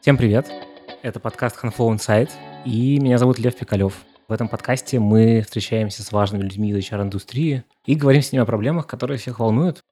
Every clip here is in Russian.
Всем привет! Это подкаст Handflow Insight, и меня зовут Лев Пикалев. В этом подкасте мы встречаемся с важными людьми из HR-индустрии и говорим с ними о проблемах, которые всех волнуют.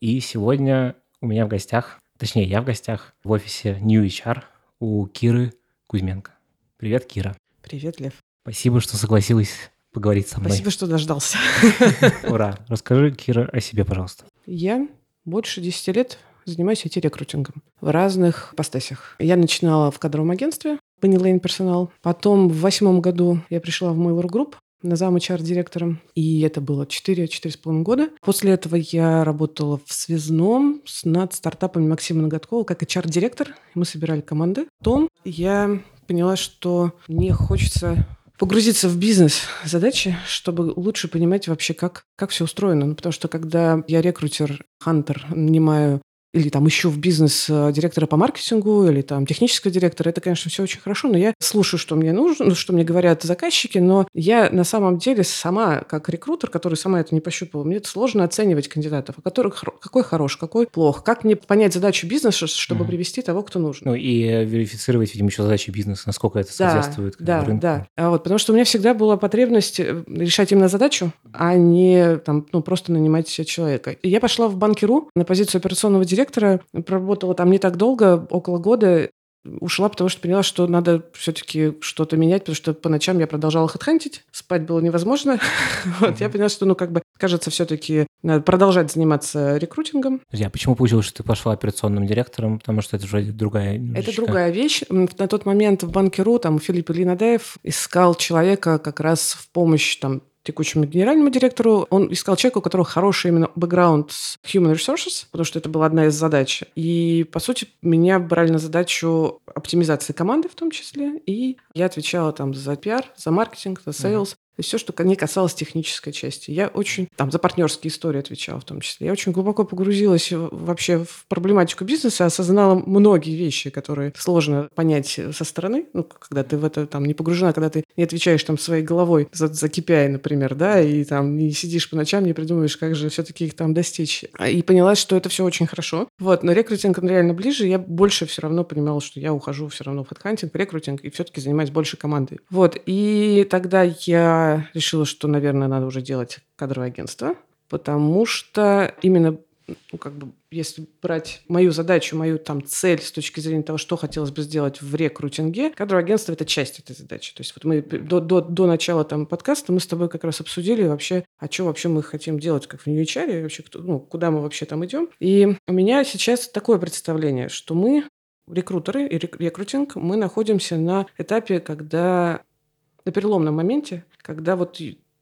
И сегодня у меня в гостях, точнее, я в гостях в офисе New HR у Киры Кузьменко. Привет, Кира. Привет, Лев. Спасибо, что согласилась поговорить со мной. Спасибо, что дождался. Ура. Расскажи, Кира, о себе, пожалуйста. Я больше 10 лет занимаюсь IT-рекрутингом в разных постасях. Я начинала в кадровом агентстве, Penny персонал. Потом в восьмом году я пришла в Mail.ru Group на зам HR-директором, и это было 4-4,5 года. После этого я работала в связном с над стартапами Максима Ноготкова как HR-директор. Мы собирали команды. Потом я поняла, что мне хочется погрузиться в бизнес задачи, чтобы лучше понимать вообще, как, как все устроено. Ну, потому что когда я рекрутер, хантер, нанимаю или там еще в бизнес э, директора по маркетингу, или там технического директора, это, конечно, все очень хорошо, но я слушаю, что мне нужно, ну, что мне говорят заказчики, но я на самом деле сама, как рекрутер, который сама это не пощупала, мне это сложно оценивать кандидатов, а которых, какой хорош, какой плох, как мне понять задачу бизнеса, чтобы mm-hmm. привести того, кто нужен. Ну и верифицировать, видимо, еще задачи бизнеса, насколько это да, соответствует да, рынку. Да, а вот, потому что у меня всегда была потребность э, решать именно задачу, а не там, ну, просто нанимать человека. И я пошла в банкиру на позицию операционного директора, проработала там не так долго, около года, ушла, потому что поняла, что надо все-таки что-то менять, потому что по ночам я продолжала хедхантить, спать было невозможно. вот, я поняла, что, ну, как бы, кажется, все-таки надо продолжать заниматься рекрутингом. Друзья, почему получилось, что ты пошла операционным директором? Потому что это же другая немножечко... Это другая вещь. На тот момент в банке.ру там Филипп Ильинадаев искал человека как раз в помощь там текущему генеральному директору. Он искал человека, у которого хороший именно бэкграунд с human resources, потому что это была одна из задач. И, по сути, меня брали на задачу оптимизации команды в том числе. И я отвечала там за пиар, за маркетинг, за sales. Все, что не касалось технической части. Я очень, там, за партнерские истории отвечала в том числе. Я очень глубоко погрузилась вообще в проблематику бизнеса, осознала многие вещи, которые сложно понять со стороны, ну, когда ты в это там не погружена, когда ты не отвечаешь там своей головой за, за KPI, например, да, и там не сидишь по ночам, не придумываешь, как же все-таки их там достичь. А, и поняла, что это все очень хорошо. Вот, но рекрутинг реально ближе, я больше все равно понимала, что я ухожу все равно в хедхантинг, рекрутинг, и все-таки занимаюсь больше командой. Вот, и тогда я решила, что, наверное, надо уже делать кадровое агентство, потому что именно ну, как бы, если брать мою задачу, мою там цель с точки зрения того, что хотелось бы сделать в рекрутинге, кадровое агентство – это часть этой задачи. То есть вот мы до, до, до начала там подкаста мы с тобой как раз обсудили вообще, а что вообще мы хотим делать как в HR, вообще, кто, ну, куда мы вообще там идем. И у меня сейчас такое представление, что мы рекрутеры и рекрутинг, мы находимся на этапе, когда на переломном моменте, когда вот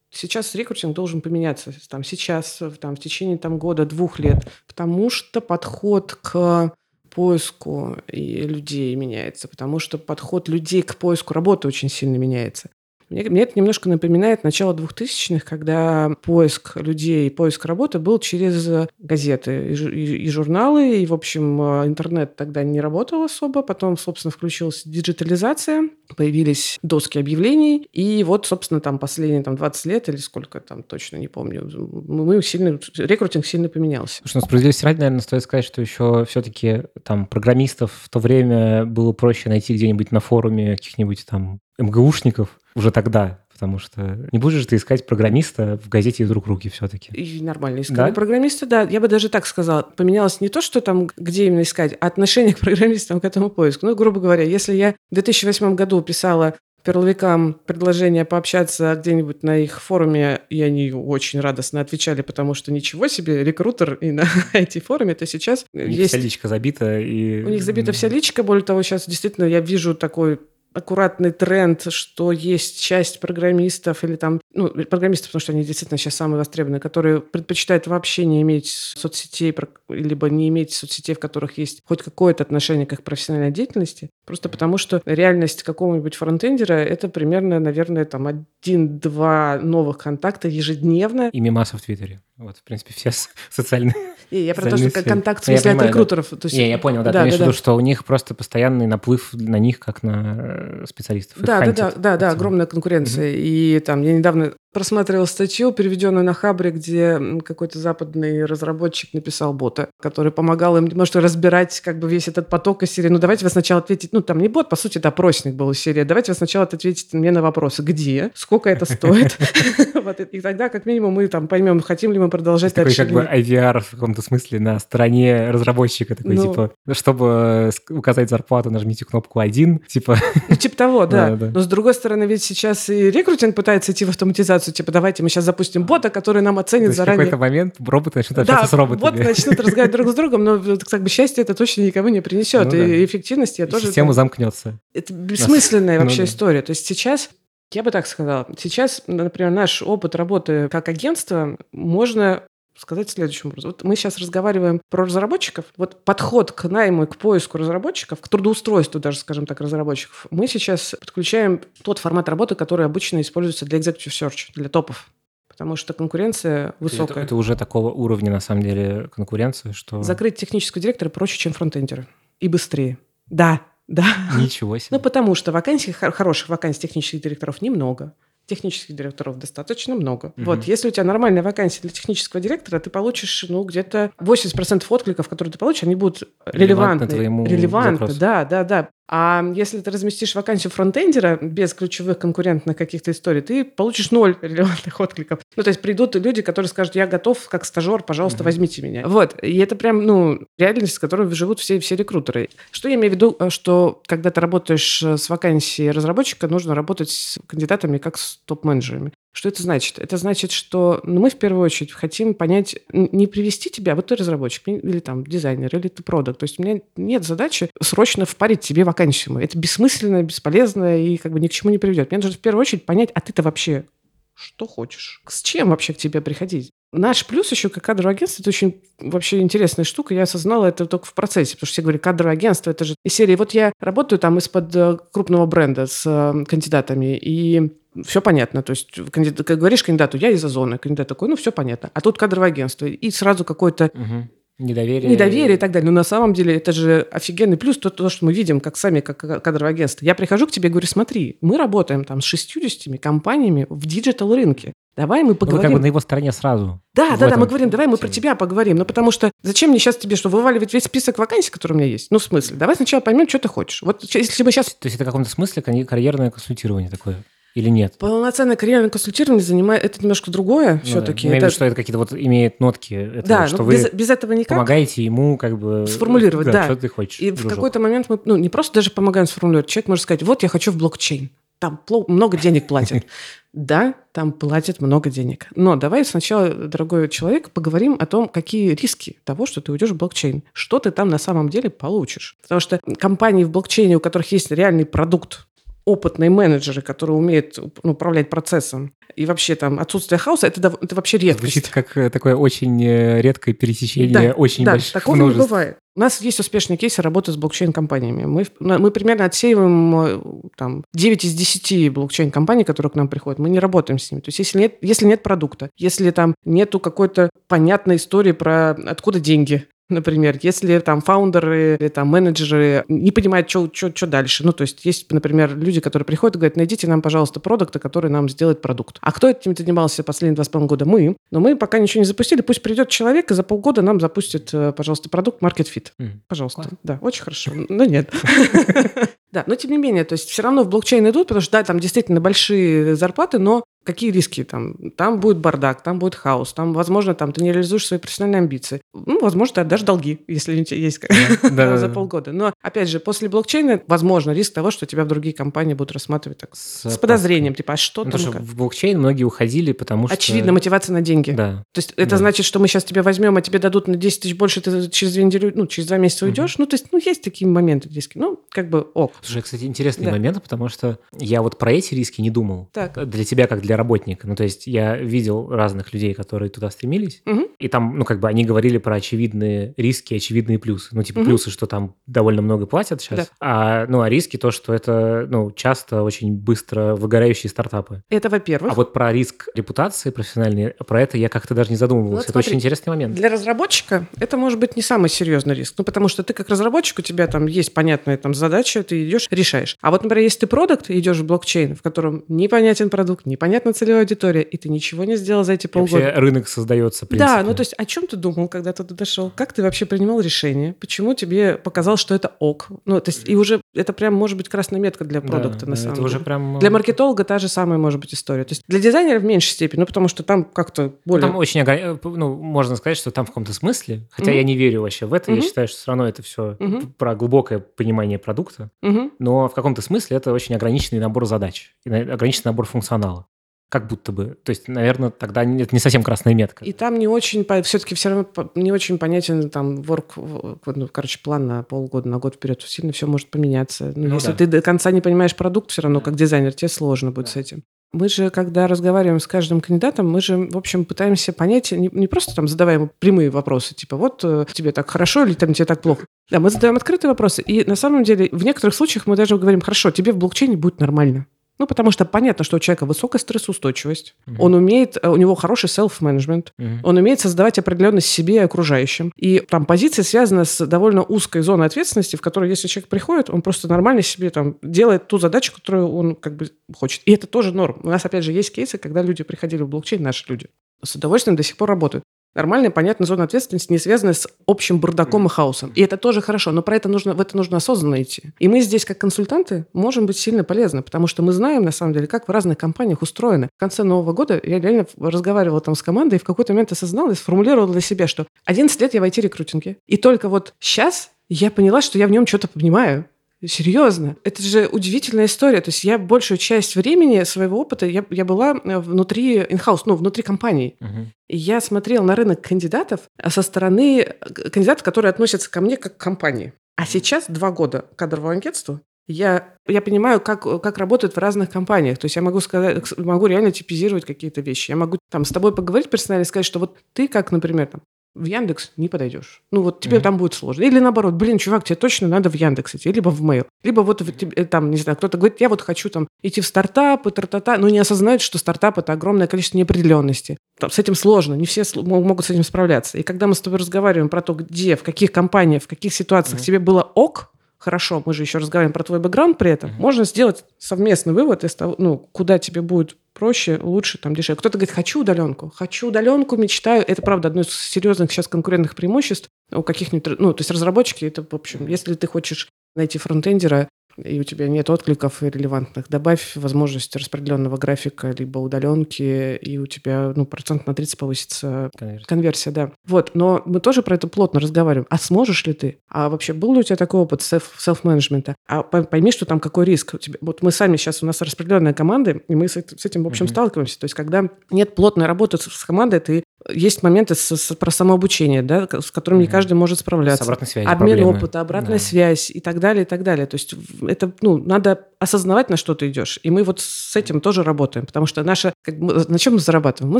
сейчас рекрутинг должен поменяться там, сейчас, там, в течение там, года, двух лет, потому что подход к поиску людей меняется, потому что подход людей к поиску работы очень сильно меняется. Мне, мне это немножко напоминает начало 2000-х, когда поиск людей, поиск работы был через газеты и, и, и журналы, и, в общем, интернет тогда не работал особо. Потом, собственно, включилась диджитализация, появились доски объявлений, и вот, собственно, там последние там, 20 лет или сколько там, точно не помню, мы сильно, рекрутинг сильно поменялся. Слушай, ну, справедливости ради, наверное, стоит сказать, что еще все-таки там программистов в то время было проще найти где-нибудь на форуме каких-нибудь там МГУшников уже тогда, потому что не будешь ты искать программиста в газете «Из рук руки» все-таки. И нормально искали да? программиста, да. Я бы даже так сказала. Поменялось не то, что там, где именно искать, а отношение к программистам, к этому поиску. Ну, грубо говоря, если я в 2008 году писала перловикам предложение пообщаться где-нибудь на их форуме, и они очень радостно отвечали, потому что ничего себе, рекрутер и на эти форуме, то сейчас У них есть... вся личка забита. И... У них забита вся личка, более того, сейчас действительно я вижу такой аккуратный тренд, что есть часть программистов или там, ну, программистов, потому что они действительно сейчас самые востребованные, которые предпочитают вообще не иметь соцсетей, либо не иметь соцсетей, в которых есть хоть какое-то отношение к их профессиональной деятельности, просто потому что реальность какого-нибудь фронтендера – это примерно, наверное, там один-два новых контакта ежедневно. И мимасы в Твиттере. Вот, в принципе, все социальные. И я про то, что связи. контакт в ну, смысле от рекрутеров. Да. То есть... Не, я понял, да, да ты имеешь в виду, что у них просто постоянный наплыв на них, как на э, специалистов. Да, да, да, да, да, огромная конкуренция. Угу. И там я недавно просматривал статью, переведенную на Хабре, где какой-то западный разработчик написал бота, который помогал им, может, разбирать как бы весь этот поток из серии. Ну, давайте вы сначала ответите, ну, там не бот, по сути, это опросник был из серии. Давайте вы сначала ответите мне на вопросы, где, сколько это стоит. И тогда, как минимум, мы там поймем, хотим ли мы продолжать Такой как бы IVR в каком-то смысле на стороне разработчика, такой, ну. типа, чтобы указать зарплату, нажмите кнопку 1, типа... Ну, типа того, да. Но, с другой стороны, ведь сейчас и рекрутинг пытается идти в автоматизацию, типа, давайте мы сейчас запустим бота, который нам оценит заранее. в какой-то момент роботы начнут общаться с роботами. боты начнут разговаривать друг с другом, но, как бы, счастье это точно никого не принесет, ну и эффективность я тоже... Система замкнется. Это бессмысленная ну вообще история. То есть сейчас я бы так сказала. Сейчас, например, наш опыт работы как агентство можно сказать следующим образом. Вот мы сейчас разговариваем про разработчиков. Вот подход к найму и к поиску разработчиков, к трудоустройству даже, скажем так, разработчиков, мы сейчас подключаем тот формат работы, который обычно используется для executive search, для топов. Потому что конкуренция высокая. Это, это уже такого уровня, на самом деле, конкуренции, что... Закрыть технического директора проще, чем фронтендера. И быстрее. Да, да. Ничего себе. Ну, потому что вакансий, хороших вакансий технических директоров немного технических директоров достаточно много. Угу. Вот, если у тебя нормальная вакансия для технического директора, ты получишь, ну, где-то 80% откликов, которые ты получишь, они будут релевантны. Релевантны Релевантны, да, да, да. А если ты разместишь вакансию фронтендера без ключевых конкурентных каких-то историй, ты получишь ноль релевантных откликов. Ну, то есть придут люди, которые скажут, я готов как стажер, пожалуйста, mm-hmm. возьмите меня. Вот. И это прям, ну, реальность, с которой живут все, все рекрутеры. Что я имею в виду, что когда ты работаешь с вакансией разработчика, нужно работать с кандидатами как с топ-менеджерами. Что это значит? Это значит, что ну, мы в первую очередь хотим понять, не привести тебя, вот ты разработчик, или там дизайнер, или ты продукт. То есть у меня нет задачи срочно впарить тебе вакансию. Это бессмысленно, бесполезно и как бы ни к чему не приведет. Мне нужно в первую очередь понять, а ты-то вообще что хочешь? С чем вообще к тебе приходить? Наш плюс еще как кадровое агентство, это очень вообще интересная штука. Я осознала это только в процессе, потому что все говорят, кадровое агентство, это же из серии. Вот я работаю там из-под э, крупного бренда с э, кандидатами, и все понятно. То есть, кандидат, как говоришь кандидату, я из зоны. Кандидат такой, ну, все понятно. А тут кадровое агентство. И сразу какой-то угу. Недоверие. Недоверие и так далее. Но на самом деле это же офигенный плюс, то, то, что мы видим, как сами, как кадровое агентство. Я прихожу к тебе и говорю, смотри, мы работаем там с 60 компаниями в digital-рынке. Давай мы поговорим. Ну, вы как бы на его стороне сразу. Да, да, да, мы говорим, давай мы про тебя поговорим. Ну, потому что зачем мне сейчас тебе что, вываливать весь список вакансий, которые у меня есть? Ну, в смысле? Давай сначала поймем, что ты хочешь. Вот если бы сейчас... То есть это в каком-то смысле карьерное консультирование такое? Или нет? Полноценное карьерное консультирование занимает... Это немножко другое ну, все-таки. Да. Я это... виду, что это какие-то вот имеет нотки. Этого, да, что вы без, без этого никак. Помогаете ему как бы... Сформулировать, да. да. Что ты хочешь, И дружок. в какой-то момент мы ну, не просто даже помогаем сформулировать. Человек может сказать, вот я хочу в блокчейн. Там много денег платят. Да, там платят много денег. Но давай сначала, дорогой человек, поговорим о том, какие риски того, что ты уйдешь в блокчейн. Что ты там на самом деле получишь. Потому что компании в блокчейне, у которых есть реальный продукт, опытные менеджеры, которые умеют ну, управлять процессом, и вообще там отсутствие хаоса, это, это вообще редкость. Звучит как э, такое очень э, редкое пересечение да, очень да, больших такого множеств. не бывает. У нас есть успешные кейсы работы с блокчейн-компаниями. Мы, мы примерно отсеиваем э, там, 9 из 10 блокчейн-компаний, которые к нам приходят. Мы не работаем с ними. То есть если нет, если нет продукта, если там нету какой-то понятной истории про откуда деньги, например, если там фаундеры или там менеджеры не понимают, что, дальше. Ну, то есть есть, например, люди, которые приходят и говорят, найдите нам, пожалуйста, продукта, который нам сделает продукт. А кто этим занимался последние два с половиной года? Мы. Но мы пока ничего не запустили. Пусть придет человек и за полгода нам запустит, э, пожалуйста, продукт Market Fit. Mm. Пожалуйста. Класс. Да, очень хорошо. Но нет. Да, но тем не менее, то есть все равно в блокчейн идут, потому что, да, там действительно большие зарплаты, но Какие риски там? Там будет бардак, там будет хаос, там, возможно, там ты не реализуешь свои профессиональные амбиции. Ну, возможно, ты отдашь долги, если есть за полгода. Но, опять же, после блокчейна, возможно, риск того, что тебя в другие компании будут рассматривать так, с подозрением, типа, а что ну, там? в блокчейн многие уходили, потому что... Очевидно, мотивация на деньги. Да. То есть это значит, что мы сейчас тебя возьмем, а тебе дадут на 10 тысяч больше, ты через две недели, ну, через два месяца уйдешь. Ну, то есть, ну, есть такие моменты риски. Ну, как бы ок. Слушай, кстати, интересный момент, потому что я вот про эти риски не думал. Для тебя, как для работника. Ну, то есть есть я видел разных людей, которые туда стремились, угу. И там, ну, как бы они говорили про очевидные риски, очевидные плюсы. Ну, типа, угу. плюсы, что там довольно много платят сейчас, да. а, ну, а риски то, что это, ну, часто очень быстро выгорающие стартапы. Это во-первых. А вот про риск репутации профессиональной, про это я как-то даже не задумывался. Вот это смотри, очень интересный момент. Для разработчика это может быть не самый серьезный риск. Ну, потому что ты как разработчик, у тебя там есть понятная там задача, ты идешь, решаешь. А вот, например, если ты продукт, идешь в блокчейн, в котором непонятен продукт, непонятна целевая аудитория, и ты ничего не сделал за эти полгода. И вообще рынок создается, принципе. Да, ну, то есть о чем ты думал, когда ты туда шел? Как ты вообще принимал решение? Почему тебе показалось, что это ок? Ну, то есть и уже это прям может быть красная метка для продукта, да, на самом это деле. Уже прям... Для маркетолога та же самая может быть история. То есть для дизайнера в меньшей степени, ну, потому что там как-то более... Там очень, ну, можно сказать, что там в каком-то смысле, хотя mm-hmm. я не верю вообще в это, mm-hmm. я считаю, что все равно это все mm-hmm. про глубокое понимание продукта, mm-hmm. Но в каком-то смысле это очень ограниченный набор задач, ограниченный набор функционала. Как будто бы. То есть, наверное, тогда это не совсем красная метка. И там не очень, все-таки все равно не очень понятен там work, ну, короче, план на полгода, на год вперед. Сильно все может поменяться. Ну, ну если да. ты до конца не понимаешь продукт, все равно как дизайнер тебе сложно будет да. с этим. Мы же, когда разговариваем с каждым кандидатом, мы же, в общем, пытаемся понять, не, не просто там задаваем прямые вопросы, типа, вот э, тебе так хорошо или там тебе так плохо. Да, мы задаем открытые вопросы. И на самом деле в некоторых случаях мы даже говорим, хорошо, тебе в блокчейне будет нормально. Ну, потому что понятно, что у человека высокая стрессоустойчивость, mm-hmm. он умеет, э, у него хороший self-management, mm-hmm. он умеет создавать определенность себе и окружающим. И там позиция связана с довольно узкой зоной ответственности, в которой, если человек приходит, он просто нормально себе там делает ту задачу, которую он как бы хочет. И это тоже норм. У нас, опять же, есть кейсы, когда люди приходили в блокчейн, наши люди, с удовольствием до сих пор работают. Нормальная, понятная зона ответственности, не связанная с общим бардаком и хаосом. И это тоже хорошо, но про это нужно, в это нужно осознанно идти. И мы здесь, как консультанты, можем быть сильно полезны, потому что мы знаем, на самом деле, как в разных компаниях устроены. В конце Нового года я реально разговаривала там с командой и в какой-то момент осознала и сформулировала для себя, что 11 лет я в IT-рекрутинге. И только вот сейчас я поняла, что я в нем что-то понимаю. Серьезно. Это же удивительная история. То есть я большую часть времени своего опыта я, я была э, внутри инхаус, ну, внутри компании. Uh-huh. И я смотрела на рынок кандидатов а со стороны э, кандидатов, которые относятся ко мне как к компании. А сейчас два года кадрового агентства. Я, я понимаю, как, как работают в разных компаниях. То есть я могу сказать, могу реально типизировать какие-то вещи. Я могу там с тобой поговорить персонально и сказать, что вот ты как, например, там, в Яндекс не подойдешь. Ну вот тебе mm-hmm. там будет сложно. Или наоборот, блин, чувак, тебе точно надо в Яндекс идти, либо в Mail. Либо вот э, там, не знаю, кто-то говорит, я вот хочу там идти в стартапы, тра-та-та, но не осознает, что стартап – это огромное количество неопределенности. Там, с этим сложно, не все могут с этим справляться. И когда мы с тобой разговариваем про то, где, в каких компаниях, в каких ситуациях mm-hmm. тебе было ок, хорошо, мы же еще разговариваем про твой бэкграунд при этом, mm-hmm. можно сделать совместный вывод из того, ну, куда тебе будет проще, лучше, там, дешевле. Кто-то говорит, хочу удаленку, хочу удаленку, мечтаю. Это, правда, одно из серьезных сейчас конкурентных преимуществ у каких-нибудь, ну, то есть разработчики, это, в общем, если ты хочешь найти фронтендера, и у тебя нет откликов релевантных, добавь возможность распределенного графика либо удаленки, и у тебя ну, процент на 30 повысится конверсия. конверсия, да. Вот, но мы тоже про это плотно разговариваем. А сможешь ли ты? А вообще был ли у тебя такой опыт селф-менеджмента? А пойми, что там какой риск у тебя. Вот мы сами сейчас, у нас распределенная команда, и мы с этим, в общем, угу. сталкиваемся. То есть, когда нет плотной работы с командой, ты есть моменты с, с, про самообучение, да, с которыми mm-hmm. не каждый может справляться. С обратной связью. Обмен проблемы. опыта, обратная да. связь и так далее, и так далее. То есть это, ну, надо осознавать, на что ты идешь. И мы вот с этим тоже работаем, потому что наша... Как, на чем мы зарабатываем? Мы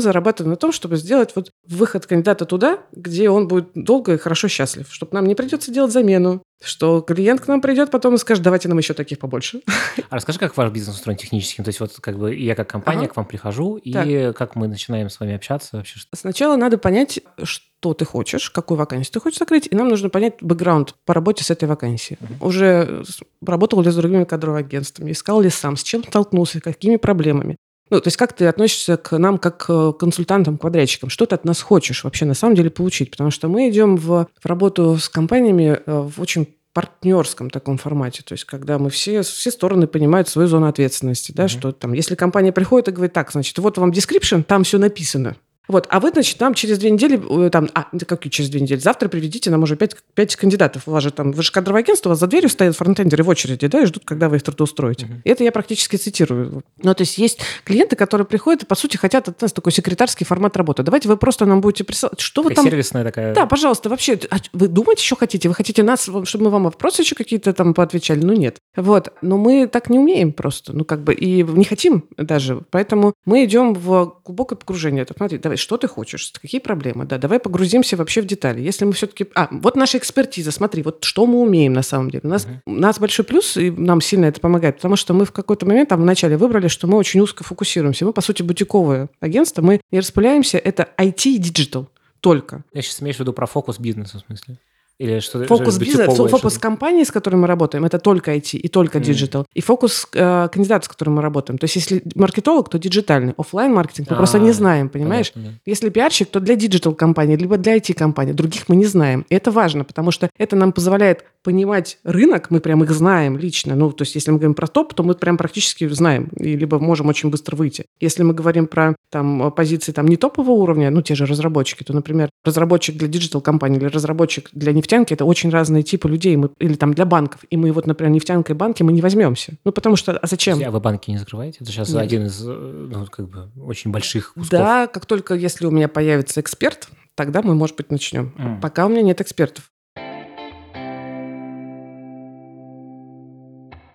зарабатываем на том, чтобы сделать вот выход кандидата туда, где он будет долго и хорошо счастлив, чтобы нам не придется делать замену, что клиент к нам придет потом и скажет, давайте нам еще таких побольше. А расскажи, как ваш бизнес устроен технически? То есть вот как бы я как компания ага. к вам прихожу, и так. как мы начинаем с вами общаться вообще? Сначала надо понять, что ты хочешь, какую вакансию ты хочешь закрыть, и нам нужно понять бэкграунд по работе с этой вакансией. Uh-huh. Уже работал ли с другими кадровыми агентствами, искал ли сам, с чем столкнулся, какими проблемами. Ну, то есть как ты относишься к нам как к консультантам, квадратчикам? Что ты от нас хочешь вообще на самом деле получить? Потому что мы идем в, в работу с компаниями э, в очень партнерском таком формате, то есть когда мы все, все стороны понимают свою зону ответственности, да, mm-hmm. что там, если компания приходит и говорит, так, значит, вот вам description, там все написано, вот, а вы, значит, нам через две недели, э, там, а, как через две недели, завтра приведите нам уже пять, пять кандидатов. У вас же там, вы же кадровое агентство, у вас за дверью стоят фронтендеры в очереди, да, и ждут, когда вы их трудоустроите. Uh-huh. Это я практически цитирую. Ну, то есть есть клиенты, которые приходят и, по сути, хотят от нас такой секретарский формат работы. Давайте вы просто нам будете присылать, что вы там... сервисная такая. Да, пожалуйста, вообще, а вы думаете, что хотите? Вы хотите нас, чтобы мы вам вопросы еще какие-то там поотвечали? Ну, нет. Вот, но мы так не умеем просто, ну, как бы, и не хотим даже. Поэтому мы идем в глубокое погружение. Смотри, давай, что ты хочешь, какие проблемы, да, давай погрузимся вообще в детали. Если мы все-таки... А, вот наша экспертиза, смотри, вот что мы умеем на самом деле. У нас, uh-huh. у нас большой плюс, и нам сильно это помогает, потому что мы в какой-то момент там вначале выбрали, что мы очень узко фокусируемся. Мы, по сути, бутиковое агентство, мы не распыляемся, это IT и digital только. Я сейчас имею в виду про фокус бизнеса, в смысле. Или что фокус бизнес, фокус компании, с которой мы работаем, это только IT и только digital. Мм. И фокус э, кандидата, с которым мы работаем. То есть, если маркетолог, то диджитальный. офлайн маркетинг мы А-а-а. просто не знаем, понимаешь? Понятно, да. Если пиарщик, то для digital компании, либо для IT компании. Других мы не знаем. И это важно, потому что это нам позволяет понимать рынок, мы прям их знаем лично. Ну, то есть, если мы говорим про топ, то мы прям практически знаем, и либо можем очень быстро выйти. Если мы говорим про там позиции там не топового уровня, ну, те же разработчики, то, например, разработчик для digital компании или разработчик для нефтянки – это очень разные типы людей. Мы, или там для банков. И мы вот, например, нефтянкой банки мы не возьмемся. Ну, потому что, а зачем? А вы банки не закрываете? Это сейчас Нет. один из, э, ну, как бы, очень больших кусков. Да, как только, если у меня появится эксперт, тогда мы, может быть, начнем. Mm. Пока у меня нет экспертов.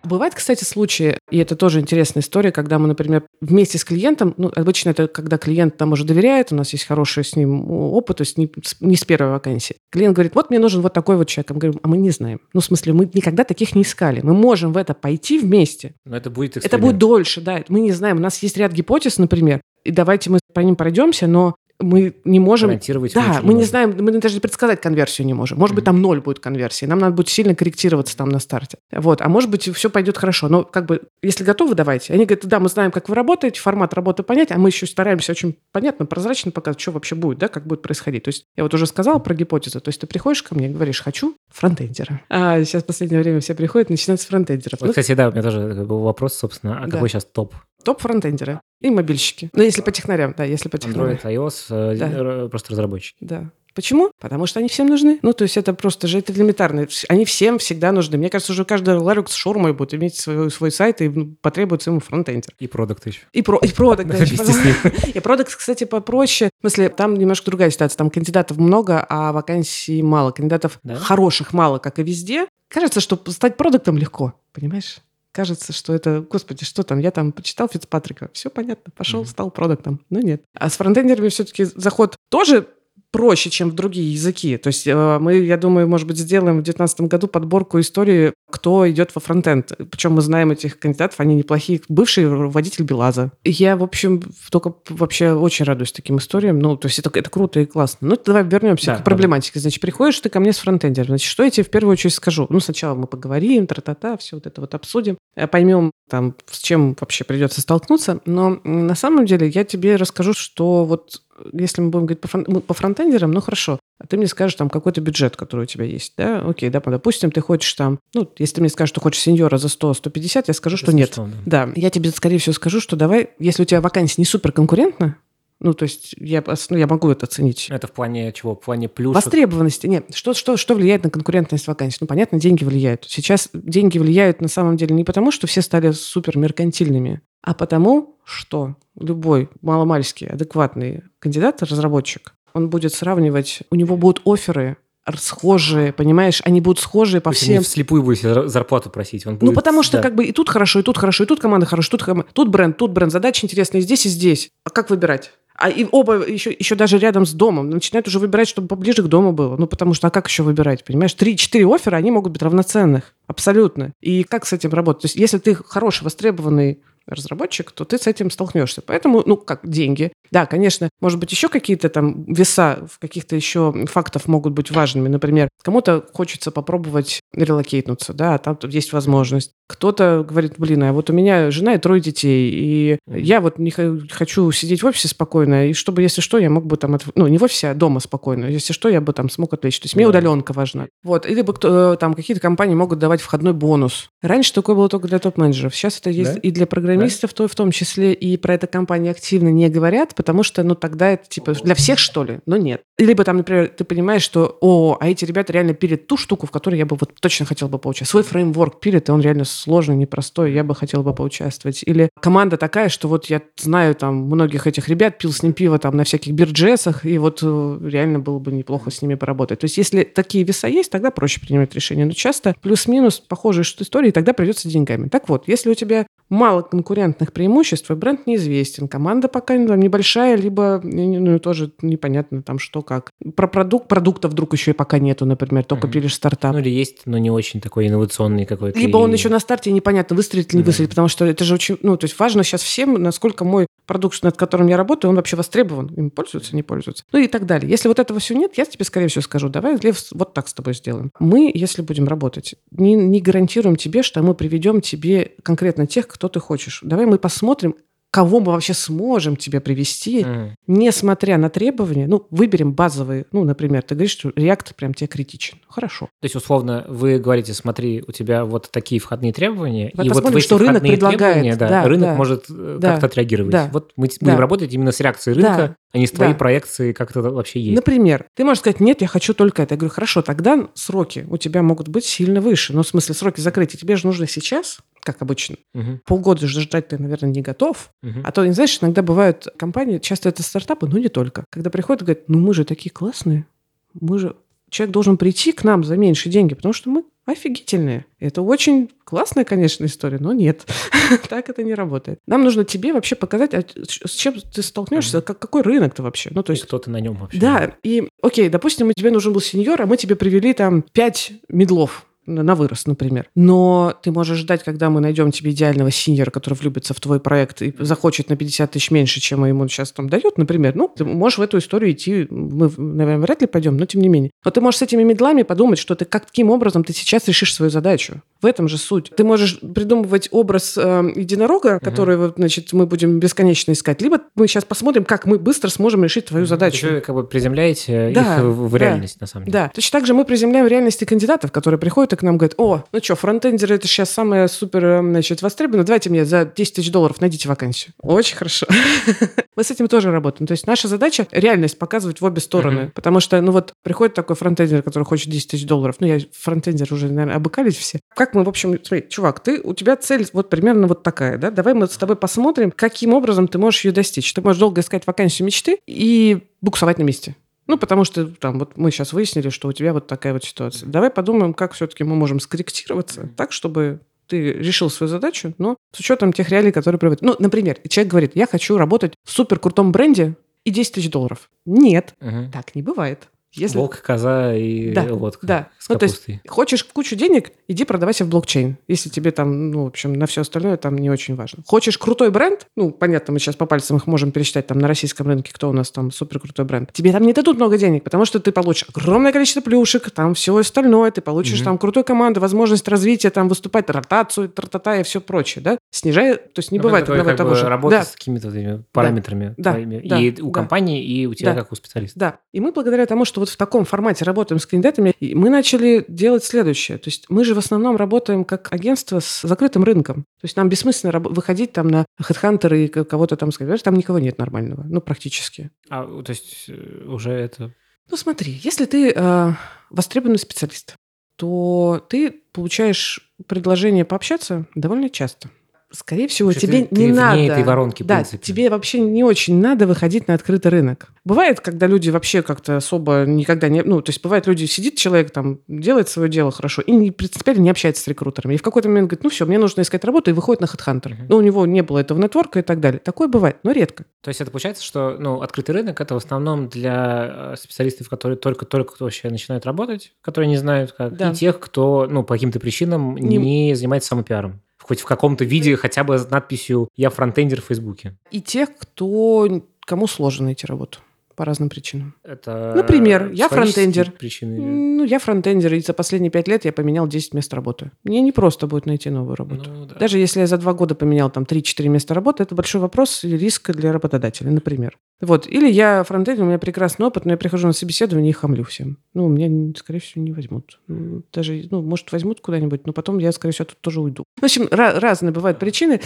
Бывает, кстати, случаи, и это тоже интересная история, когда мы, например, вместе с клиентом, ну, обычно это когда клиент нам уже доверяет, у нас есть хороший с ним опыт, то есть не, не с первой вакансии. Клиент говорит, вот мне нужен вот такой вот человек. Мы говорим, а мы не знаем. Ну, в смысле, мы никогда таких не искали. Мы можем в это пойти вместе. Но это будет эксперимент. Это будет дольше, да. Мы не знаем. У нас есть ряд гипотез, например, и давайте мы по ним пройдемся, но мы не можем... Гарантировать Да, мы не, знаем, мы даже предсказать конверсию не можем. Может mm-hmm. быть, там ноль будет конверсии. Нам надо будет сильно корректироваться там на старте. Вот. А может быть, все пойдет хорошо. Но как бы, если готовы, давайте. Они говорят, да, мы знаем, как вы работаете, формат работы понять, а мы еще стараемся очень понятно, прозрачно показать, что вообще будет, да, как будет происходить. То есть я вот уже сказала про гипотезу. То есть ты приходишь ко мне и говоришь, хочу фронтендера. А сейчас в последнее время все приходят, начинают с фронтендеров. Вот, ну, кстати, да, у меня тоже был вопрос, собственно, а да. какой сейчас топ? Топ фронтендеры. И мобильщики. Ну, если по технарям, да, если по технарям. Android, iOS, э, да. просто разработчики. Да. Почему? Потому что они всем нужны. Ну, то есть это просто же это элементарно. Они всем всегда нужны. Мне кажется, уже каждый ларек с шурмой будет иметь свой, свой сайт и потребуется ему фронтендер. И продукт еще. И, про, и продукт, да. И продукт, кстати, попроще. В смысле, там немножко другая ситуация. Там кандидатов много, а вакансий мало. Кандидатов хороших мало, как и везде. Кажется, что стать продуктом легко, понимаешь? Кажется, что это, господи, что там, я там почитал Фицпатрика, все понятно, пошел, mm-hmm. стал продуктом. Ну нет. А с фронтендерами все-таки заход тоже проще, чем в другие языки. То есть э, мы, я думаю, может быть, сделаем в 2019 году подборку истории, кто идет во фронтенд. Причем мы знаем этих кандидатов, они неплохие. Бывший водитель Белаза. Я, в общем, только вообще очень радуюсь таким историям. Ну, то есть это, это круто и классно. Ну, давай вернемся да, к проблематике. Значит, приходишь ты ко мне с фронтендером. Значит, что я тебе в первую очередь скажу? Ну, сначала мы поговорим, тра-та-та, все вот это вот обсудим, э, поймем, там, с чем вообще придется столкнуться. Но на самом деле я тебе расскажу, что вот если мы будем говорить по, фрон, по фронтендерам, ну хорошо, а ты мне скажешь там какой-то бюджет, который у тебя есть, да, окей, да, допустим, ты хочешь там, ну, если ты мне скажешь, что хочешь сеньора за 100-150, я скажу, что нет. да. да, я тебе, скорее всего, скажу, что давай, если у тебя вакансия не супер конкурентна, ну, то есть я, ну, я могу это оценить. Это в плане чего? В плане плюсов? Востребованности. Нет, что, что, что влияет на конкурентность вакансий? Ну, понятно, деньги влияют. Сейчас деньги влияют на самом деле не потому, что все стали супер меркантильными, а потому, что любой маломальский адекватный кандидат, разработчик, он будет сравнивать, у него будут оферы схожие, понимаешь, они будут схожие по всем. Не вслепую будет зарплату просить. Он ну, будет... Ну, потому что да. как бы и тут хорошо, и тут хорошо, и тут команда хорошо, тут, тут бренд, тут бренд, задача интересная и здесь, и здесь. А как выбирать? А и оба еще, еще даже рядом с домом начинают уже выбирать, чтобы поближе к дому было. Ну, потому что, а как еще выбирать, понимаешь? Три-четыре оффера, они могут быть равноценных. Абсолютно. И как с этим работать? То есть, если ты хороший, востребованный разработчик, то ты с этим столкнешься. Поэтому, ну, как деньги. Да, конечно, может быть, еще какие-то там веса в каких-то еще фактов могут быть важными. Например, кому-то хочется попробовать релокейтнуться, да, а там тут есть возможность. Кто-то говорит, блин, а вот у меня жена и трое детей, и я вот не хочу сидеть в офисе спокойно, и чтобы, если что, я мог бы там, от... ну, не в офисе, а дома спокойно, если что, я бы там смог отвлечь. То есть мне удаленка важна. Вот, или бы кто, э, там какие-то компании могут давать входной бонус. Раньше такое было только для топ-менеджеров, сейчас это есть да? и для программистов, да? то в том числе, и про это компании активно не говорят, потому что, ну, тогда это, типа, для всех, что ли? Но нет. Либо там, например, ты понимаешь, что, о, а эти ребята реально пилят ту штуку, в которой я бы вот точно хотел бы поучаствовать. Свой фреймворк пилит, и он реально сложный, непростой, я бы хотел бы поучаствовать. Или команда такая, что вот я знаю там многих этих ребят, пил с ним пиво там на всяких бирджесах, и вот э, реально было бы неплохо с ними поработать. То есть если такие веса есть, тогда проще принимать решения. Но часто плюс-минус похожие что истории, тогда придется деньгами. Так вот, если у тебя мало конкурентных преимуществ, твой бренд неизвестен, команда пока там, небольшая, либо ну, тоже непонятно там что как. Про продукт, продукта вдруг еще и пока нету, например, только mm-hmm. пилишь стартап. Ну или есть, но не очень такой инновационный какой-то. Либо и... он еще на старте непонятно, выстрелит или не mm-hmm. выстрелит, потому что это же очень, ну то есть важно сейчас всем, насколько мой продукт, над которым я работаю, он вообще востребован, им пользуются, не пользуются. Ну и так далее. Если вот этого всего нет, я тебе, скорее всего, скажу, давай, Лев, вот так с тобой сделаем. Мы, если будем работать, не, не гарантируем тебе, что мы приведем тебе конкретно тех, кто ты хочешь. Давай мы посмотрим, кого мы вообще сможем тебе привести, mm. несмотря на требования. Ну, выберем базовые. Ну, например, ты говоришь, что React прям тебе критичен. Хорошо. То есть, условно, вы говорите, смотри, у тебя вот такие входные требования, вот и вот в что рынок предлагает. Да, да, рынок да, может э, да, как-то отреагировать. Да, вот мы да. будем работать именно с реакцией рынка, да, а не с твоей да. проекцией, как это вообще есть. Например, ты можешь сказать, нет, я хочу только это. Я говорю, хорошо, тогда сроки у тебя могут быть сильно выше. Ну, в смысле, сроки закрытия тебе же нужно сейчас, как обычно. Угу. Полгода же ждать ты, наверное, не готов. Угу. А то, не знаешь, иногда бывают компании, часто это стартапы, но не только. Когда приходят и говорят, ну мы же такие классные, мы же... Человек должен прийти к нам за меньшие деньги, потому что мы офигительные. Это очень классная, конечно, история, но нет. так это не работает. Нам нужно тебе вообще показать, а с чем ты столкнешься, как, какой рынок ты вообще. Ну, то есть... И кто ты на нем вообще. Да, и окей, допустим, тебе нужен был сеньор, а мы тебе привели там пять медлов на вырост, например. Но ты можешь ждать, когда мы найдем тебе идеального синьора, который влюбится в твой проект и захочет на 50 тысяч меньше, чем ему сейчас там дают, например. Ну, ты можешь в эту историю идти, мы, наверное, вряд ли пойдем, но тем не менее. Но ты можешь с этими медлами подумать, что ты каким образом ты сейчас решишь свою задачу. В этом же суть. Ты можешь придумывать образ э, единорога, который, угу. значит, мы будем бесконечно искать, либо мы сейчас посмотрим, как мы быстро сможем решить твою задачу. Вы как бы приземляете да, их в, в да, реальность, на самом деле. Да. Точно так же мы приземляем реальности кандидатов, которые приходят к нам говорят, о, ну что, фронтендеры это сейчас самое супер, эм, значит, востребовано, давайте мне за 10 тысяч долларов найдите вакансию. Очень хорошо. Мы с этим тоже работаем. То есть наша задача реальность показывать в обе стороны. Потому что, ну вот, приходит такой фронтендер, который хочет 10 тысяч долларов. Ну, я фронтендер уже, наверное, обыкались все. Как мы, в общем, смотри, чувак, ты, у тебя цель вот примерно вот такая, да? Давай мы с тобой посмотрим, каким образом ты можешь ее достичь. Ты можешь долго искать вакансию мечты и буксовать на месте. Ну, потому что там вот мы сейчас выяснили, что у тебя вот такая вот ситуация. Давай подумаем, как все-таки мы можем скорректироваться так, чтобы ты решил свою задачу, но с учетом тех реалий, которые приводят. Ну, например, человек говорит, я хочу работать в супер крутом бренде и 10 тысяч долларов. Нет, угу. так не бывает. Если... Волк, коза и да, лодка да. с ну, то есть, хочешь кучу денег, иди продавайся в блокчейн. Если тебе там, ну, в общем, на все остальное там не очень важно. Хочешь крутой бренд? Ну, понятно, мы сейчас по пальцам их можем пересчитать там на российском рынке, кто у нас там супер крутой бренд. Тебе там не дадут много денег, потому что ты получишь огромное количество плюшек, там все остальное, ты получишь mm-hmm. там крутую команду, возможность развития, там выступать, ротацию, тра-та-та и все прочее, да? Снижая, то есть не ну, бывает одного того же. Работа да. с какими-то параметрами да. твоими. Да. И у да. компании, и у тебя да. как у специалиста. Да. И мы благодаря тому, что вот в таком формате работаем с кандидатами, мы начали делать следующее. То есть мы же в основном работаем как агентство с закрытым рынком. То есть нам бессмысленно выходить там на HeadHunter и кого-то там сказать, там никого нет нормального, ну, практически. А, то есть э, уже это... Ну, смотри, если ты э, востребованный специалист, то ты получаешь предложение пообщаться довольно часто скорее всего, Что тебе ты, не ты надо. Вне этой воронки, да, принципе. тебе вообще не очень надо выходить на открытый рынок. Бывает, когда люди вообще как-то особо никогда не... Ну, то есть бывает, люди сидит человек там, делает свое дело хорошо и не, принципиально не общается с рекрутерами. И в какой-то момент говорит, ну все, мне нужно искать работу, и выходит на HeadHunter. Uh-huh. Ну, у него не было этого нетворка и так далее. Такое бывает, но редко. То есть это получается, что ну, открытый рынок – это в основном для э, специалистов, которые только-только вообще начинают работать, которые не знают как, да. и тех, кто ну, по каким-то причинам не, не занимается самопиаром хоть в каком-то виде, хотя бы надписью «Я фронтендер» в Фейсбуке. И тех, кто, кому сложно найти работу по разным причинам. Это Например, я фронтендер. Причины? Ну, я фронтендер, и за последние пять лет я поменял 10 мест работы. Мне не просто будет найти новую работу. Ну, да. Даже если я за два года поменял там 3-4 места работы, это большой вопрос и риск для работодателя, например. Вот. Или я фронтендер, у меня прекрасный опыт, но я прихожу на собеседование и хамлю всем. Ну, меня, скорее всего, не возьмут. Ну, даже, ну, может, возьмут куда-нибудь, но потом я, скорее всего, тут тоже уйду. В общем, разные бывают причины.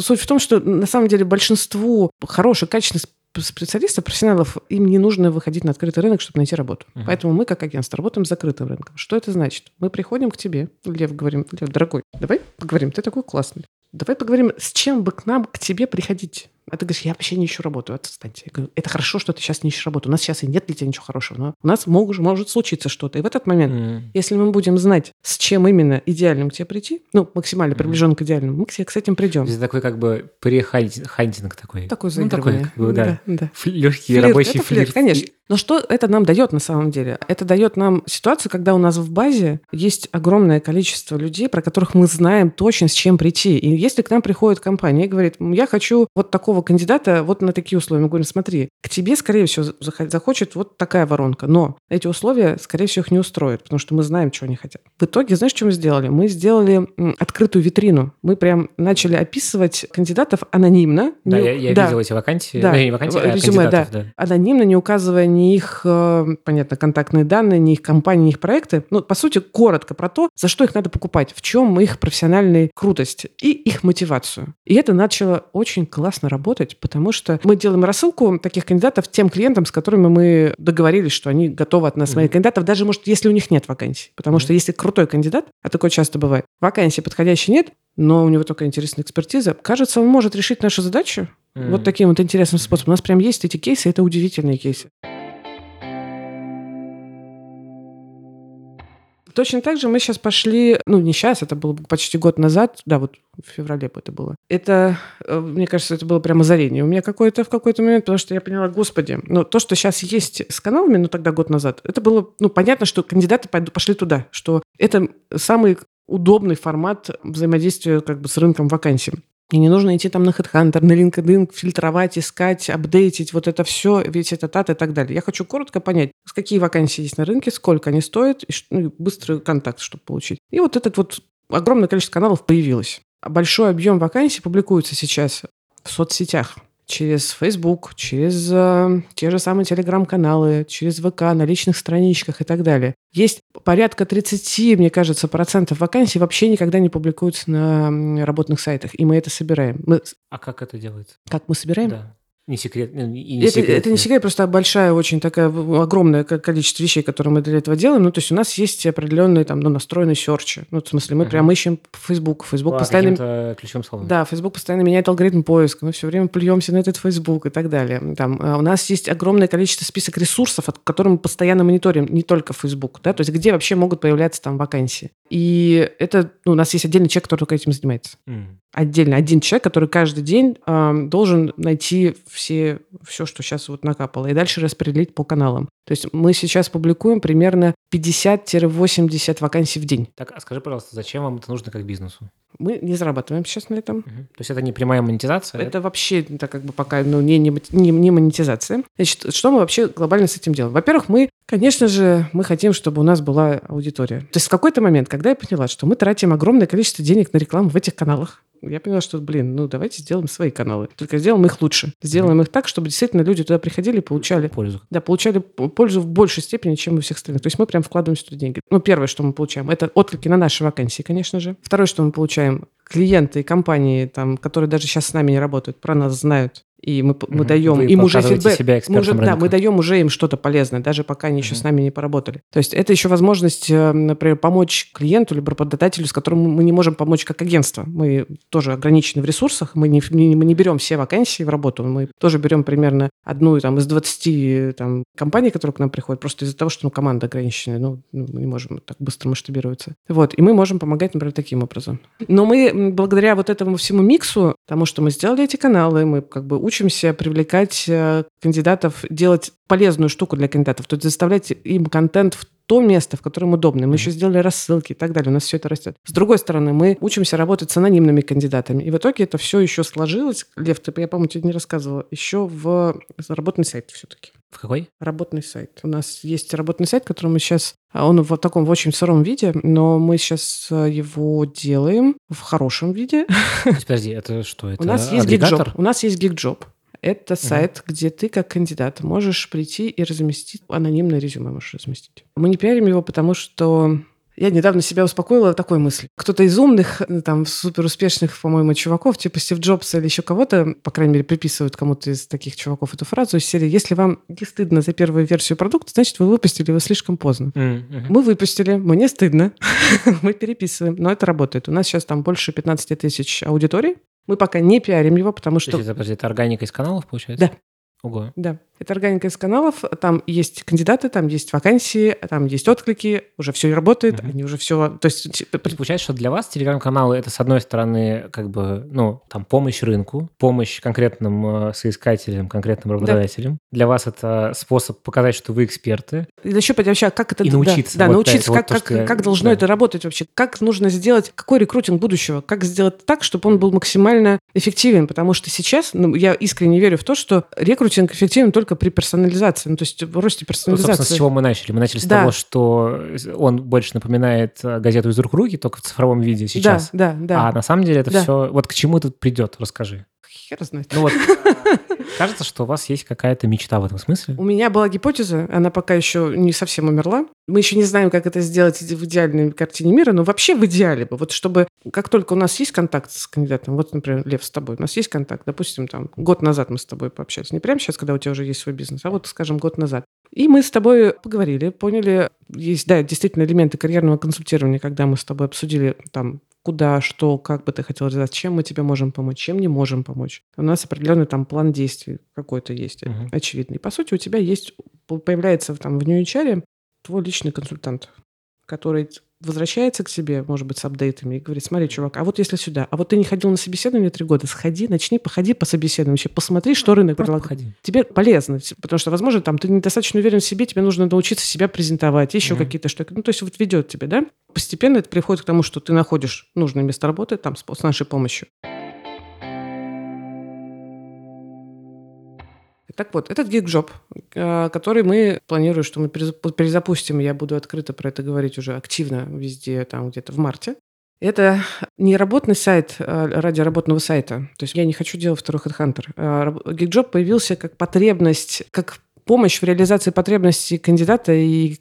Суть в том, что на самом деле большинству хороших, качественных специалистов, профессионалов, им не нужно выходить на открытый рынок, чтобы найти работу. Uh-huh. Поэтому мы, как агентство, работаем с закрытым рынком. Что это значит? Мы приходим к тебе, Лев, говорим, Лев, дорогой, давай поговорим, ты такой классный. Давай поговорим, с чем бы к нам, к тебе приходить. А ты говоришь, я вообще не ищу работу, отстаньте. Я говорю, это хорошо, что ты сейчас не ищешь работу. У нас сейчас и нет для тебя ничего хорошего, но у нас мог, может случиться что-то. И в этот момент, mm. если мы будем знать, с чем именно идеальным к тебе прийти, ну, максимально приближен mm. к идеальному, мы к, к этим придем. Это такой как бы прехантинг такой. Такой заигрывание. Ну, такой, как бы, да. да, да. Легкий флирт, рабочий это флирт. флирт. Конечно. Но что это нам дает на самом деле? Это дает нам ситуацию, когда у нас в базе есть огромное количество людей, про которых мы знаем точно, с чем прийти. И если к нам приходит компания и говорит, я хочу вот такого кандидата вот на такие условия, мы говорим, смотри, к тебе, скорее всего, захочет вот такая воронка, но эти условия, скорее всего, их не устроят, потому что мы знаем, чего они хотят. В итоге, знаешь, что мы сделали? Мы сделали открытую витрину. Мы прям начали описывать кандидатов анонимно. Да, не... я, я да. видел эти вакансии. Да, ну, не вакансии, а резюме, да. да. Анонимно, не указывая ни их, э, понятно, контактные данные, ни их компании, ни их проекты. Ну, по сути, коротко про то, за что их надо покупать, в чем их профессиональная крутость и их мотивацию. И это начало очень классно работать, потому что мы делаем рассылку таких кандидатов тем клиентам, с которыми мы договорились, что они готовы от нас mm-hmm. кандидатов, даже, может, если у них нет вакансий. Потому mm-hmm. что если крутой кандидат, а такое часто бывает, вакансии подходящей нет, но у него такая интересная экспертиза, кажется, он может решить нашу задачу mm-hmm. вот таким вот интересным способом. У нас прям есть эти кейсы, это удивительные кейсы. Точно так же мы сейчас пошли, ну, не сейчас, это было почти год назад, да, вот в феврале бы это было. Это, э, мне кажется, это было прямо озарение у меня какое-то в какой-то момент, потому что я поняла, господи, ну, то, что сейчас есть с каналами, ну, тогда год назад, это было, ну, понятно, что кандидаты пошли туда, что это самый удобный формат взаимодействия как бы с рынком вакансий. И не нужно идти там на HeadHunter, на LinkedIn, фильтровать, искать, апдейтить, вот это все, весь этот ад и так далее. Я хочу коротко понять, какие вакансии есть на рынке, сколько они стоят, и ну, быстрый контакт, чтобы получить. И вот этот вот огромное количество каналов появилось. Большой объем вакансий публикуется сейчас в соцсетях через Facebook, через э, те же самые телеграм-каналы, через ВК, на личных страничках и так далее. Есть порядка 30, мне кажется, процентов вакансий вообще никогда не публикуются на работных сайтах, и мы это собираем. Мы... А как это делается? Как мы собираем? Да. Не секрет. И не это, секрет. это не секрет, просто большая, очень такая огромное количество вещей, которые мы для этого делаем. Ну, то есть у нас есть определенные там, ну, настроенные серчи. Ну, в смысле, мы uh-huh. прям ищем Facebook. Facebook По постоянно... ключевым словом. Да, Facebook постоянно меняет алгоритм поиска. Мы все время плюемся на этот Facebook и так далее. Там, а у нас есть огромное количество список ресурсов, от которых мы постоянно мониторим, не только Facebook. Да? То есть где вообще могут появляться там вакансии. И это, ну, у нас есть отдельный человек, который только этим занимается. Mm. Отдельно один человек, который каждый день э, должен найти все, все, что сейчас вот накапало, и дальше распределить по каналам. То есть мы сейчас публикуем примерно 50-80 вакансий в день. Так, а скажи, пожалуйста, зачем вам это нужно как бизнесу? Мы не зарабатываем сейчас на этом. Угу. То есть это не прямая монетизация? Это да? вообще это как бы пока ну, не, не, не, не монетизация. Значит, что мы вообще глобально с этим делаем? Во-первых, мы, конечно же, мы хотим, чтобы у нас была аудитория. То есть в какой-то момент, когда я поняла, что мы тратим огромное количество денег на рекламу в этих каналах, я поняла, что, блин, ну давайте сделаем свои каналы. Только сделаем их лучше. Сделаем mm-hmm. их так, чтобы действительно люди туда приходили и получали пользу. Да, получали пользу в большей степени, чем у всех остальных. То есть мы прям вкладываем сюда деньги. Ну, первое, что мы получаем, это отклики на наши вакансии, конечно же. Второе, что мы получаем, клиенты и компании, там, которые даже сейчас с нами не работают, про нас знают и мы, мы даем Вы им уже фидбэк. Себя мы уже, рынка. да, мы даем уже им что-то полезное, даже пока они mm-hmm. еще с нами не поработали. То есть это еще возможность, э, например, помочь клиенту либо работодателю, с которым мы не можем помочь как агентство. Мы тоже ограничены в ресурсах, мы не, мы не берем все вакансии в работу, мы тоже берем примерно одну там, из 20 там, компаний, которые к нам приходят, просто из-за того, что ну, команда ограниченная, ну, ну, мы не можем так быстро масштабироваться. Вот, и мы можем помогать, например, таким образом. Но мы благодаря вот этому всему миксу, тому, что мы сделали эти каналы, мы как бы учимся привлекать э, кандидатов, делать полезную штуку для кандидатов, то есть заставлять им контент в то место, в котором удобно. Мы еще сделали рассылки и так далее. У нас все это растет. С другой стороны, мы учимся работать с анонимными кандидатами. И в итоге это все еще сложилось. Лев, ты, я, по-моему, тебе не рассказывала. Еще в работный сайт все-таки. В какой? Работный сайт. У нас есть работный сайт, который мы сейчас... А, он в таком в очень сыром виде, но мы сейчас э, его делаем в хорошем виде. Подожди, это что? Это у нас есть гигджоп. У нас есть гигджоп. Это сайт, угу. где ты как кандидат можешь прийти и разместить анонимное резюме, можешь разместить. Мы не пиарим его, потому что я недавно себя успокоила такой мыслью. Кто-то из умных, там, суперуспешных, по-моему, чуваков, типа Стив Джобса или еще кого-то, по крайней мере, приписывают кому-то из таких чуваков эту фразу из серии «Если вам не стыдно за первую версию продукта, значит, вы выпустили его слишком поздно». Mm-hmm. Мы выпустили, мне стыдно, мы переписываем, но это работает. У нас сейчас там больше 15 тысяч аудиторий, Мы пока не пиарим его, потому что... Это, подожди, это органика из каналов, получается? Да. Ого. Да, это органика из каналов, там есть кандидаты, там есть вакансии, там есть отклики, уже все работает, Мгм. они уже все... То есть типа, То есть получается, что для вас телеграм-каналы это, с одной стороны, как бы, ну, там, помощь рынку, помощь конкретным э, соискателям, конкретным работодателям. Для вас это способ показать, что вы эксперты. И еще вообще, а как это... И да, научиться. Да, Вот научиться, это вот как, то, как, я- как должно да. это работать вообще. Как нужно сделать, какой рекрутинг будущего, как сделать так, чтобы он был максимально эффективен. Потому что сейчас, ну, я искренне верю в то, что рекрутинг эффективен только при персонализации. Ну, то есть в росте Ну, персонализации. собственно, с чего мы начали? Мы начали с Да. того, что он больше напоминает э, газету из рук в руки, только в цифровом виде сейчас. Да, да, да. А на самом деле это Да. все... Вот к чему это придет, расскажи. Хер знает. Ну вот, кажется, что у вас есть какая-то мечта в этом смысле. У меня была гипотеза, она пока еще не совсем умерла. Мы еще не знаем, как это сделать в идеальной картине мира, но вообще в идеале бы. Вот чтобы, как только у нас есть контакт с кандидатом, вот, например, Лев, с тобой, у нас есть контакт, допустим, там, год назад мы с тобой пообщались. Не прямо сейчас, когда у тебя уже есть свой бизнес, а вот, скажем, год назад. И мы с тобой поговорили, поняли, есть, да, действительно элементы карьерного консультирования, когда мы с тобой обсудили там куда, что, как бы ты хотел развивать, чем мы тебе можем помочь, чем не можем помочь. У нас определенный там план действий какой-то есть, Мгм. очевидный. По сути, у тебя есть, появляется там в HR твой личный консультант, который возвращается к тебе, может быть, с апдейтами и говорит, смотри, чувак, а вот если сюда, а вот ты не ходил на собеседование три года, сходи, начни, походи по собеседованию, вообще посмотри, что рынок предлагает. Тебе полезно, потому что, возможно, там ты недостаточно уверен в себе, тебе нужно научиться себя презентовать, еще Мгм. какие-то штуки. Ну, то есть вот ведет тебя, да? Постепенно это приходит к тому, что ты находишь нужное место работы там с, с нашей помощью. Так вот, этот гиг-джоб, э, который мы планируем, что мы перезап- перезапустим, я буду открыто про это говорить уже активно везде, там где-то в марте. Это не работный сайт э, ради работного сайта. То есть я не хочу делать второй HeadHunter. Гигджоb появился как потребность, как помощь в реализации потребностей кандидата и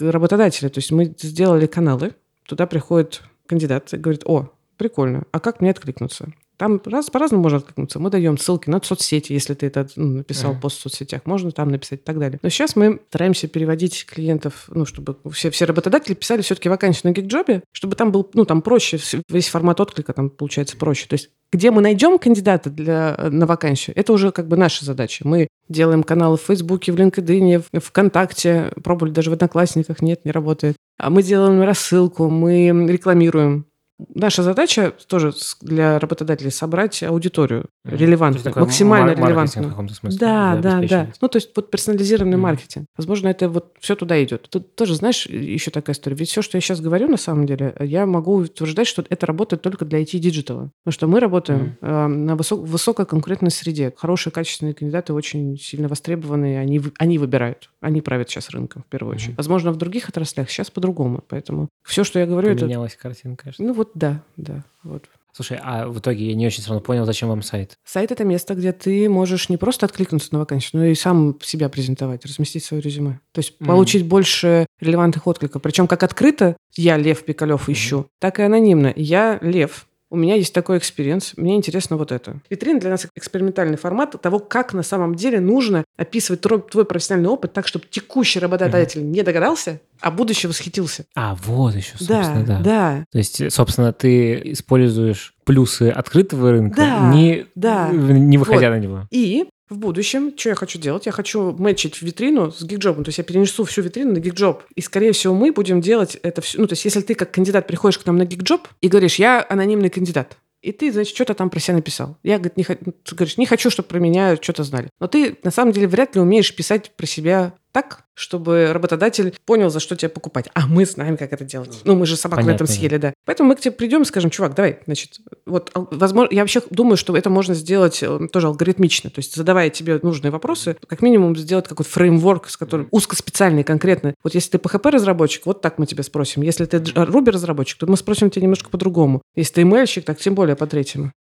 работодателя. То есть мы сделали каналы, туда приходит кандидат и говорит, о, прикольно, а как мне откликнуться? Там раз, по-разному можно откликнуться. Мы даем ссылки на соцсети, если ты это ну, написал Мгм. пост в соцсетях, можно там написать и так далее. Но сейчас мы стараемся переводить клиентов, ну, чтобы все, все работодатели писали все-таки вакансию на гигджобе, чтобы там был, ну, там проще, весь формат отклика там получается проще. То есть где мы найдем кандидата для, на вакансию, это уже как бы наша задача. Мы делаем каналы в Фейсбуке, в LinkedIn, в ВКонтакте, пробовали даже в Одноклассниках, нет, не работает. А мы делаем рассылку, мы рекламируем. Наша задача тоже для работодателей собрать аудиторию релевантную, такой максимально мар- релевантную. в каком-то смысле. Да, да, да. Ну, то есть вот персонализированный Мгм. маркетинг. Возможно, это вот все туда идет. Тут тоже, знаешь, еще такая история. Ведь все, что я сейчас говорю, на самом деле, я могу утверждать, что это работает только для IT-digital'а. Потому что мы работаем э, на высок- высокой конкурентной среде. Хорошие, качественные кандидаты очень сильно востребованные. Они, они выбирают. Они правят сейчас рынком, в первую Мгм. очередь. Возможно, в других отраслях сейчас по-другому. Поэтому все, что я говорю, это... Поменялась картинка, кажется. Ну вот да, да. Вот. Слушай, а в итоге я не очень равно понял, зачем вам сайт. Сайт — это место, где ты можешь не просто откликнуться на вакансию, но и сам себя презентовать, разместить свое резюме. То есть Мгм. получить больше релевантных откликов. Причем как открыто я, Лев Пикалев, ищу, так и анонимно. Я, Лев, у меня есть такой experience, мне интересно вот это. Витрина для нас экспериментальный формат того, как на самом деле нужно описывать твой, профессиональный опыт так, чтобы текущий работодатель не догадался, а будущий восхитился. А, вот еще, собственно, Да, да. да. То есть, собственно, ты используешь плюсы открытого рынка, Да, не, да. не выходя Вот. на него. И в будущем, что я хочу делать? Я хочу мэчить витрину с гигджобом. То есть я перенесу всю витрину на гигджоб. И, скорее всего, мы будем делать это все. Ну, то есть если ты как кандидат приходишь к нам на гигджоб и говоришь, я анонимный кандидат, и ты, значит, что-то там про себя написал. Я, говорит, не, говоришь, не хочу, чтобы про меня что-то знали. Но ты, на самом деле, вряд ли умеешь писать про себя так, чтобы работодатель понял, за что тебя покупать. А мы знаем, как это делать. Ну, мы же собак на Понятно, этом да. съели, да. Поэтому мы к тебе придем и скажем, чувак, давай, значит, вот, ал- возможно, я вообще думаю, что это можно сделать э, тоже алгоритмично. То есть, задавая тебе нужные вопросы, как минимум сделать какой-то фреймворк, с которым узкоспециальный конкретно. Вот если ты PHP-разработчик, вот так мы тебя спросим. Если ты Ruby-разработчик, то мы спросим тебя немножко по-другому. Если ты email так тем более по-третьему.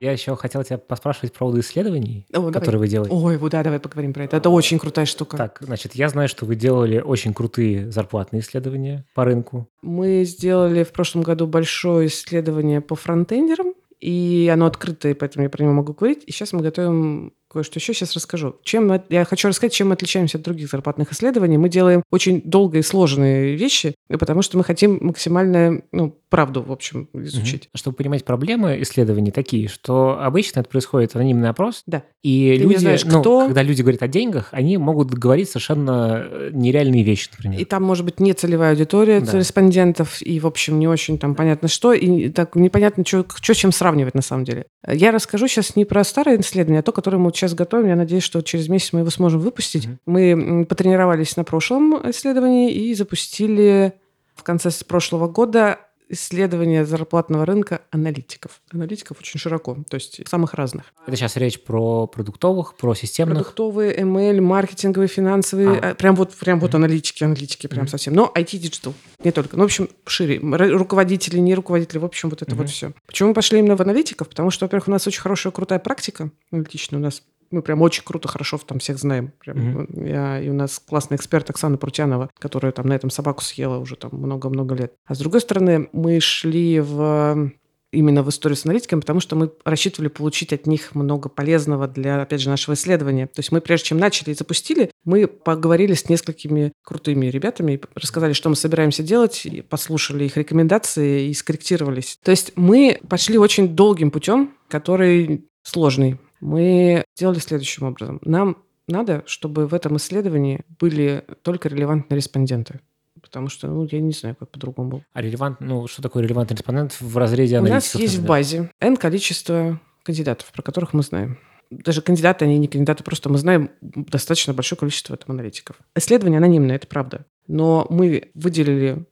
Я еще хотел тебя поспрашивать по поводу исследований, О, давай. которые вы делаете. Ой, вот да, давай поговорим про это. Это очень крутая штука. Так, значит, я знаю, что вы делали очень крутые зарплатные исследования по рынку. Мы сделали в прошлом году большое исследование по фронтендерам, и оно открытое, поэтому я про него могу говорить. И сейчас мы готовим кое-что еще, сейчас расскажу. Чем мы- я хочу рассказать, чем мы отличаемся от других зарплатных исследований. Мы делаем очень долгие и сложные вещи, потому что мы хотим максимально ну, правду, в общем, изучить. Мгм. Чтобы понимать проблемы исследований такие, что обычно это происходит анонимный опрос, Да. и Ты люди, знаешь, ну, кто. когда люди говорят о деньгах, они могут говорить совершенно э, нереальные вещи, например. И там может быть не целевая аудитория Да. респондентов, и, в общем, не очень там понятно что, и так непонятно, что, с чем сравнивать на самом деле. Я расскажу сейчас не про старое исследование, а то, которое мы вот сейчас готовим. Я надеюсь, что через месяц мы его сможем выпустить. Мгм. Мы потренировались на прошлом исследовании и запустили в конце прошлого года исследование зарплатного рынка аналитиков. Аналитиков очень широко, то есть самых разных. Это сейчас речь про продуктовых, про системных. Продуктовые, ML, маркетинговые, финансовые, А. а, прям вот, прям вот аналитики, аналитики, прям Мгм. совсем. Но IT digital, не только. Ну, в общем, шире. Руководители, не руководители, в общем, вот это Мгм. вот все. Почему мы пошли именно в аналитиков? Потому что, во-первых, у нас очень хорошая, крутая практика аналитичная. У нас мы прям очень круто, хорошо там всех знаем. Прям, Мгм. я, и у нас классный эксперт Оксана Прутянова, которая там на этом собаку съела уже там много-много лет. А с другой стороны, мы шли в именно в историю с аналитиками, потому что мы рассчитывали получить от них много полезного для, опять же, нашего исследования. То есть мы, прежде чем начали и запустили, мы поговорили с несколькими крутыми ребятами рассказали, что мы собираемся делать, послушали их рекомендации и скорректировались. То есть мы пошли очень долгим путем, который сложный. Мы сделали следующим образом. Нам надо, чтобы в этом исследовании были только релевантные респонденты. Потому что, ну, я не знаю, как по-другому. А релевант, ну, что такое релевантный респондент в разрезе У нас аналитиков? есть в базе N количество кандидатов, про которых мы знаем. Даже кандидаты, они не кандидаты, просто мы знаем достаточно большое количество там аналитиков. Исследование анонимное, это правда. Но мы выделили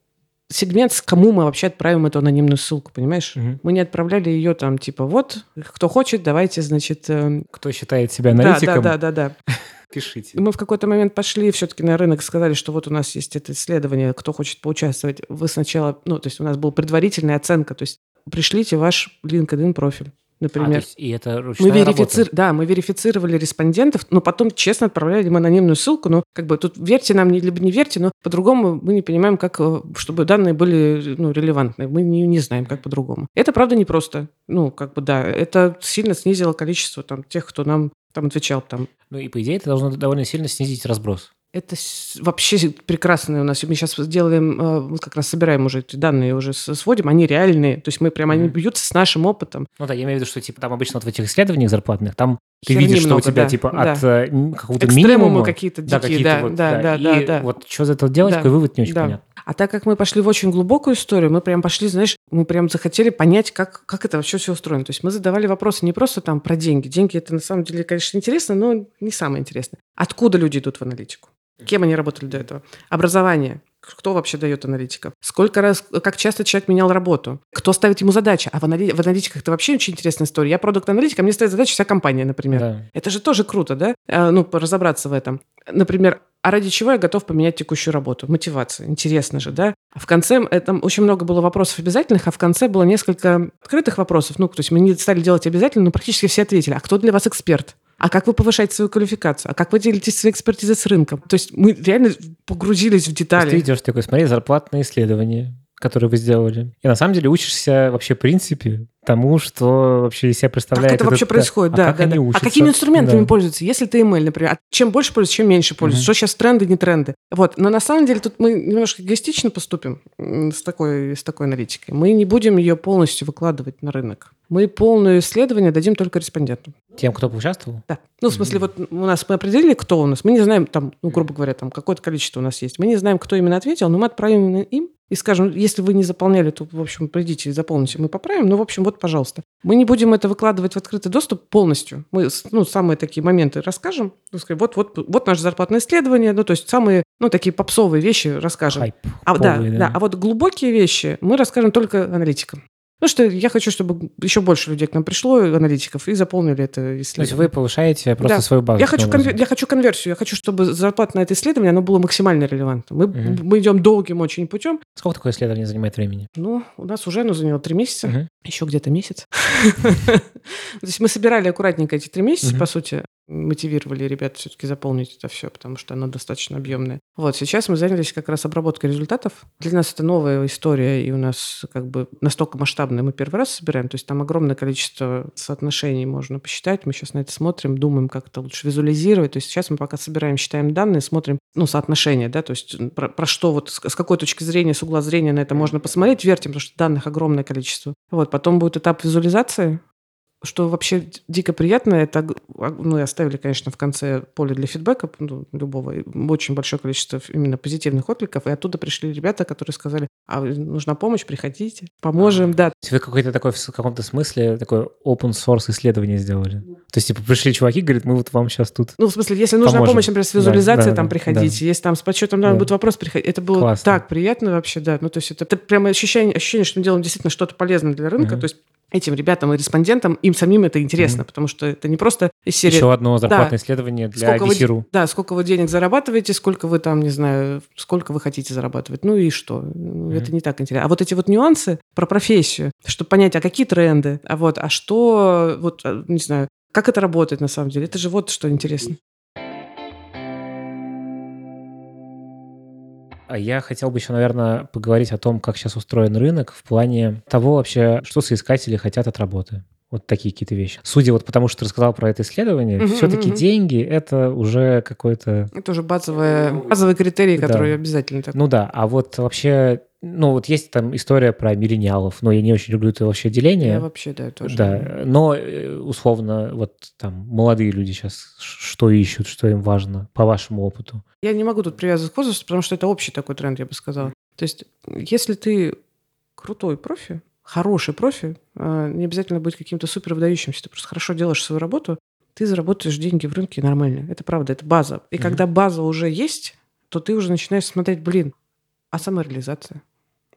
сегмент, с кому мы вообще отправим эту анонимную ссылку, понимаешь? Мгм. Мы не отправляли ее там, типа, вот, кто хочет, давайте, значит... э, Кто считает себя Да, аналитиком, да, да, да, да. пишите. И мы в какой-то момент пошли все-таки на рынок, сказали, что вот у нас есть это исследование, кто хочет поучаствовать. Вы сначала, ну, то есть у нас была предварительная оценка, то есть пришлите ваш LinkedIn профиль, А, например. есть, и это мы ручная верифици... работа. Да, мы верифицировали респондентов, но потом честно отправляли им анонимную ссылку. Но как бы тут верьте нам, либо не верьте, но по-другому мы не понимаем, как, э, чтобы данные были ну, релевантны. Мы не, не знаем, как по-другому. Это, правда, непросто. Ну, как бы, да, это сильно снизило количество там, тех, кто нам там отвечал там Ну и, по идее, это должно довольно сильно снизить разброс. Это вообще прекрасно у нас. Мы сейчас делаем, э, мы как раз собираем уже эти данные, уже сводим, они реальные. То есть мы прямо, они бьются с нашим опытом. Ну да, я имею в виду, что типа там обычно вот в этих исследованиях зарплатных, там ты Херни видишь, что у тебя да, типа да. от э, какого-то минимума, какие-то да, дикие, какие-то да, вот, да, да, и да, да. вот что из этого делать, Да. такой вывод не очень Да. понятно. А так как мы пошли в очень глубокую историю, мы прям пошли, знаешь, мы прям захотели понять, как, как это вообще все устроено. То есть мы задавали вопросы не просто там про деньги. Деньги это на самом деле, конечно, интересно, но не самое интересное. Откуда люди идут в аналитику? Кем они работали до этого? Образование. Кто вообще дает аналитика? Сколько раз, как часто человек менял работу? Кто ставит ему задачи? А в, анали- в аналитиках это вообще очень интересная история. Я продукт-аналитик, а мне ставит задачи вся компания, например. Да. Это же тоже круто, да? А, ну, разобраться в этом. Например, а ради чего я готов поменять текущую работу? Мотивация. Интересно же, да? А в конце, э, там очень много было вопросов обязательных, а в конце было несколько открытых вопросов. Ну, то есть мы не стали делать обязательно, но практически все ответили. А кто для вас эксперт? А как вы повышаете свою квалификацию? А как вы делитесь своей экспертизой с рынком? То есть мы реально погрузились в То есть детали. ты идешь такой, смотри, зарплатное исследование, которое вы сделали. И на самом деле учишься вообще в принципе тому, что вообще из себя Как представляет это вообще этот- происходит? а да, как да, они да. А какими инструментами Да. пользуются? Если ты email, например, а чем больше пользуешься, чем меньше пользуешься? Мгм. Что сейчас тренды, не тренды? Вот. Но на самом деле тут мы немножко эгоистично поступим с такой, с такой аналитикой. Мы не будем ее полностью выкладывать на рынок. Мы полное исследование дадим только респондентам. Тем, кто поучаствовал? Да. Ну, в смысле, вот у нас мы определили, кто у нас. Мы не знаем, там, ну, грубо говоря, там какое-то количество у нас есть. Мы не знаем, кто именно ответил, но мы отправим им и скажем, если вы не заполняли, то, в общем, придите и заполните, мы поправим. Ну, в общем, вот, пожалуйста. Мы не будем это выкладывать в открытый доступ полностью. Мы, ну, самые такие моменты расскажем. Ну, скажем, вот, вот, вот наше зарплатное исследование, ну, то есть самые, ну, такие попсовые вещи расскажем. Хайп. А, да, полный, да. А вот глубокие вещи мы расскажем только аналитикам. Ну, что я хочу, чтобы еще больше людей к нам пришло, аналитиков, и заполнили это То есть исследование. вы повышаете просто Да. свою базу. Я хочу, конвер- я хочу конверсию, я хочу, чтобы зарплата на это исследование, оно было максимально релевантно. Мы, Мгм. мы идем долгим очень путем. Сколько такое исследование занимает времени? Ну, у нас уже оно заняло три месяца, Мгм. еще где-то месяц. То есть мы собирали аккуратненько эти три месяца, по сути. Мотивировали ребят все-таки заполнить это все, потому что оно достаточно объемное. Вот, сейчас мы занялись как раз обработкой результатов. Для нас это новая история, и у нас как бы настолько масштабная, мы первый раз собираем, то есть там огромное количество соотношений можно посчитать, мы сейчас на это смотрим, думаем, как это лучше визуализировать, то есть сейчас мы пока собираем, считаем данные, смотрим, ну, соотношение, да, то есть про, про что вот, с, с какой точки зрения, с угла зрения на это можно посмотреть, вертим, потому что данных огромное количество. Вот, потом будет этап визуализации, что вообще дико приятно, это, ну, и оставили, конечно, в конце поле для фидбэка ну, любого, очень большое количество именно позитивных откликов, и оттуда пришли ребята, которые сказали, а нужна помощь, приходите, поможем, да. То есть вы какой-то такой, в каком-то смысле, такой open source исследование сделали? То есть, типа, пришли чуваки, говорят, мы вот вам сейчас тут Ну, в смысле, если нужна поможем. помощь, например, с визуализацией, да, там, да, приходите, да. если там с подсчетом да. будет вопрос, приходите. Это было Классно. так приятно вообще, да. Ну, то есть, это, это прямо ощущение, ощущение, что мы делаем действительно что-то полезное для рынка, mm-hmm. то есть, этим ребятам и респондентам, им самим это интересно, mm-hmm. потому что это не просто из серии... Еще одно зарплатное да, исследование для сколько Вы, да, сколько вы денег зарабатываете, сколько вы там, не знаю, сколько вы хотите зарабатывать. Ну и что? Mm-hmm. Это не так интересно. А вот эти вот нюансы про профессию, чтобы понять, а какие тренды, а вот, а что, вот, а, не знаю, как это работает на самом деле, это же вот что интересно. Я хотел бы еще, наверное, поговорить о том, как сейчас устроен рынок в плане того вообще, что соискатели хотят от работы. Вот такие какие-то вещи. Судя вот потому, что ты рассказал про это исследование, uh-huh, все-таки uh-huh. деньги — это уже какой-то... Это уже базовые, базовые критерии, которые да. обязательно. Так. Ну да, а вот вообще ну, вот есть там история про миллениалов, но я не очень люблю это вообще деление. Я вообще, да, тоже. Да, но э, условно вот там молодые люди сейчас что ищут, что им важно, по вашему опыту? Я не могу тут привязываться к возрасту, потому что это общий такой тренд, я бы сказала. То есть если ты крутой профи, хороший профи, а, не обязательно быть каким-то супер выдающимся, ты просто хорошо делаешь свою работу, ты заработаешь деньги в рынке нормально. Это правда, это база. И mm-hmm. когда база уже есть, то ты уже начинаешь смотреть, блин, а самореализация?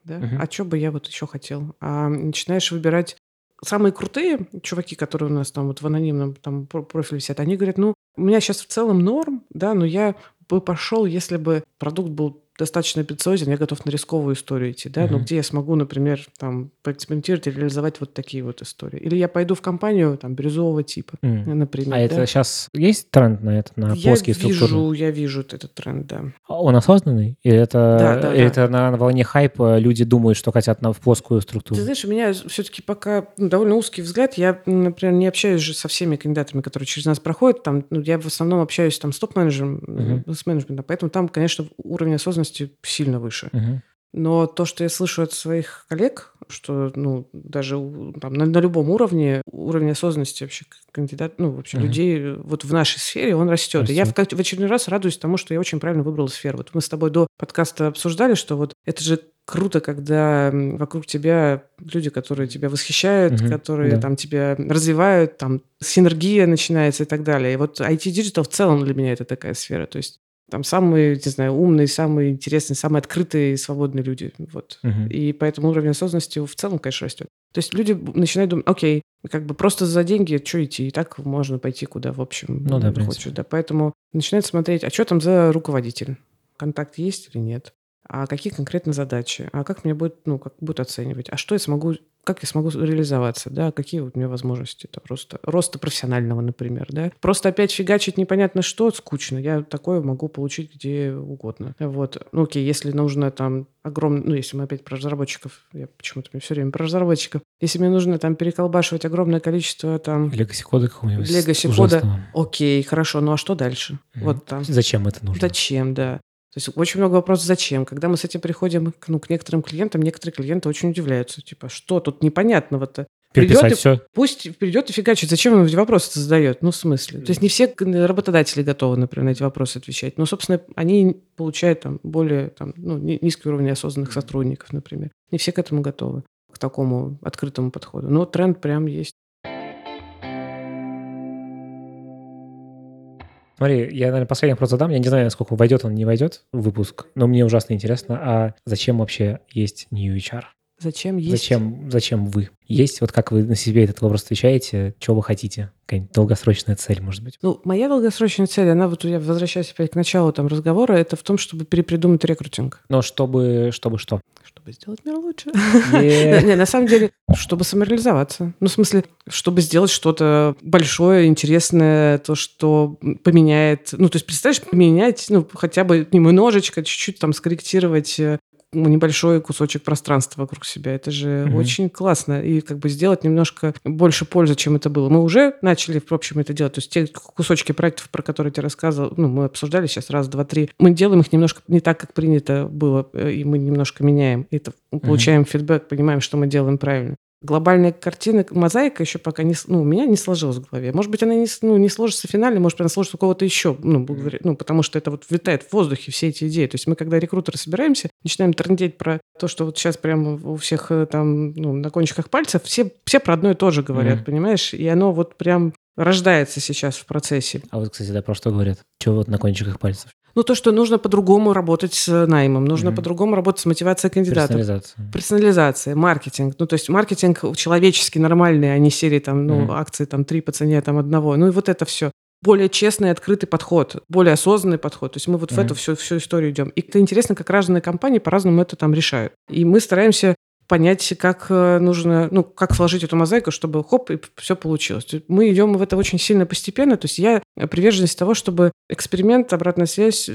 Да? Uh-huh. А что бы я вот еще хотел? А начинаешь выбирать самые крутые чуваки, которые у нас там вот в анонимном там профиле сидят, они говорят, ну, у меня сейчас в целом норм, да, но я бы пошел, если бы продукт был достаточно амбициозен, я готов на рисковую историю идти, да, mm-hmm. но где я смогу, например, там, поэкспериментировать и реализовать вот такие вот истории. Или я пойду в компанию, там, бирюзового типа, mm. например. А да? это сейчас есть тренд на это, на я плоские вижу, структуры? Я вижу этот тренд, да. А он осознанный? Или это, да, да, или да. это на, на волне хайпа люди думают, что хотят на, в плоскую структуру? Ты знаешь, у меня все-таки пока ну, довольно узкий взгляд. Я, например, не общаюсь же со всеми кандидатами, которые через нас проходят. Там, ну, я в основном общаюсь там с топ-менеджером, mm-hmm. с менеджментом, поэтому там, конечно, уровень осознанности сильно выше. Угу. Но то, что я слышу от своих коллег, что ну, даже там, на, на любом уровне, уровень осознанности вообще кандидат, ну, вообще угу. людей вот в нашей сфере, он растет. растет. И я в, в очередной раз радуюсь тому, что я очень правильно выбрала сферу. Вот мы с тобой до подкаста обсуждали, что вот это же круто, когда вокруг тебя люди, которые тебя восхищают, угу, которые да. там тебя развивают, там синергия начинается и так далее. И вот IT-digital в целом для меня это такая сфера. То есть там самые, не знаю, умные, самые интересные, самые открытые и свободные люди. Вот. Uh-huh. И поэтому уровень осознанности в целом, конечно, растет. То есть люди начинают думать, окей, как бы просто за деньги, что идти, и так можно пойти куда, в общем, ну, да, хочешь. Да. Поэтому начинают смотреть, а что там за руководитель? Контакт есть или нет? А какие конкретно задачи? А как меня будет, ну, как будут оценивать? А что я смогу как я смогу реализоваться, да, какие вот у меня возможности это роста, роста профессионального, например, да. Просто опять фигачить непонятно что, скучно. Я такое могу получить где угодно. Вот. Ну, окей, если нужно там огромное, ну, если мы опять про разработчиков, я почему-то мне все время про разработчиков, если мне нужно там переколбашивать огромное количество там... Легаси кода какого-нибудь Легаси кода, окей, хорошо, ну а что дальше? Mm-hmm. Вот там. Зачем это нужно? Зачем, да. То есть очень много вопросов, зачем. Когда мы с этим приходим к, ну, к некоторым клиентам, некоторые клиенты очень удивляются. Типа, что тут непонятного-то? Придет и, все. Пусть придет и фигачит. Зачем он эти вопросы задает? Ну, в смысле? То есть не все работодатели готовы, например, на эти вопросы отвечать. Но, собственно, они получают там более там, ну, низкий уровень осознанных сотрудников, например. Не все к этому готовы, к такому открытому подходу. Но тренд прям есть. Смотри, я, наверное, последний вопрос задам. Я не знаю, насколько войдет он, не войдет в выпуск, но мне ужасно интересно, а зачем вообще есть New HR? Зачем есть? Зачем, зачем вы? Есть, вот как вы на себе этот вопрос отвечаете, что вы хотите? Какая-нибудь долгосрочная цель, может быть? Ну, моя долгосрочная цель, она вот, я возвращаюсь опять к началу там разговора, это в том, чтобы перепридумать рекрутинг. Но чтобы, чтобы что? Чтобы сделать мир лучше. Не, на самом деле, чтобы самореализоваться. Ну, в смысле, чтобы сделать что-то большое, интересное, то, что поменяет... Ну, то есть, представляешь, поменять, ну, хотя бы немножечко, чуть-чуть там скорректировать э, небольшой кусочек пространства вокруг себя. Это же mm-hmm. очень классно. И как бы сделать немножко больше пользы, чем это было. Мы уже начали, в общем, это делать. То есть те кусочки проектов, про которые я тебе рассказывал, ну, мы обсуждали сейчас раз, два, три. Мы делаем их немножко не так, как принято было, э, и мы немножко меняем. И это получаем mm-hmm. фидбэк, понимаем, что мы делаем правильно глобальная картина, мозаика еще пока не, ну, у меня не сложилась в голове. Может быть, она не, ну, не сложится финально, может быть, она сложится у кого-то еще, ну, благодаря, ну, потому что это вот витает в воздухе, все эти идеи. То есть мы, когда рекрутеры собираемся, начинаем трендеть про то, что вот сейчас прямо у всех э, там, ну, на кончиках пальцев, все, все про одно и то же говорят, mm-hmm. понимаешь? И оно вот прям рождается сейчас в процессе. А вот, кстати, да, про что говорят? Чего вот на кончиках пальцев? Ну, то, что нужно по-другому работать с наймом, нужно mm-hmm. по-другому работать с мотивацией кандидатов. Персонализация. Персонализация, маркетинг. Ну, то есть маркетинг человеческий, нормальный, а не серии там, ну, mm-hmm. акции там три по цене там одного. Ну, и вот это все более честный, открытый подход, более осознанный подход. То есть мы вот mm-hmm. в эту всю, всю историю идем. И это интересно, как разные компании по-разному это там решают. И мы стараемся понять, как э, нужно, ну, как сложить эту мозаику, чтобы хоп, и все получилось. Мы идем в это очень сильно постепенно. То есть я приверженность того, чтобы эксперимент, обратная связь,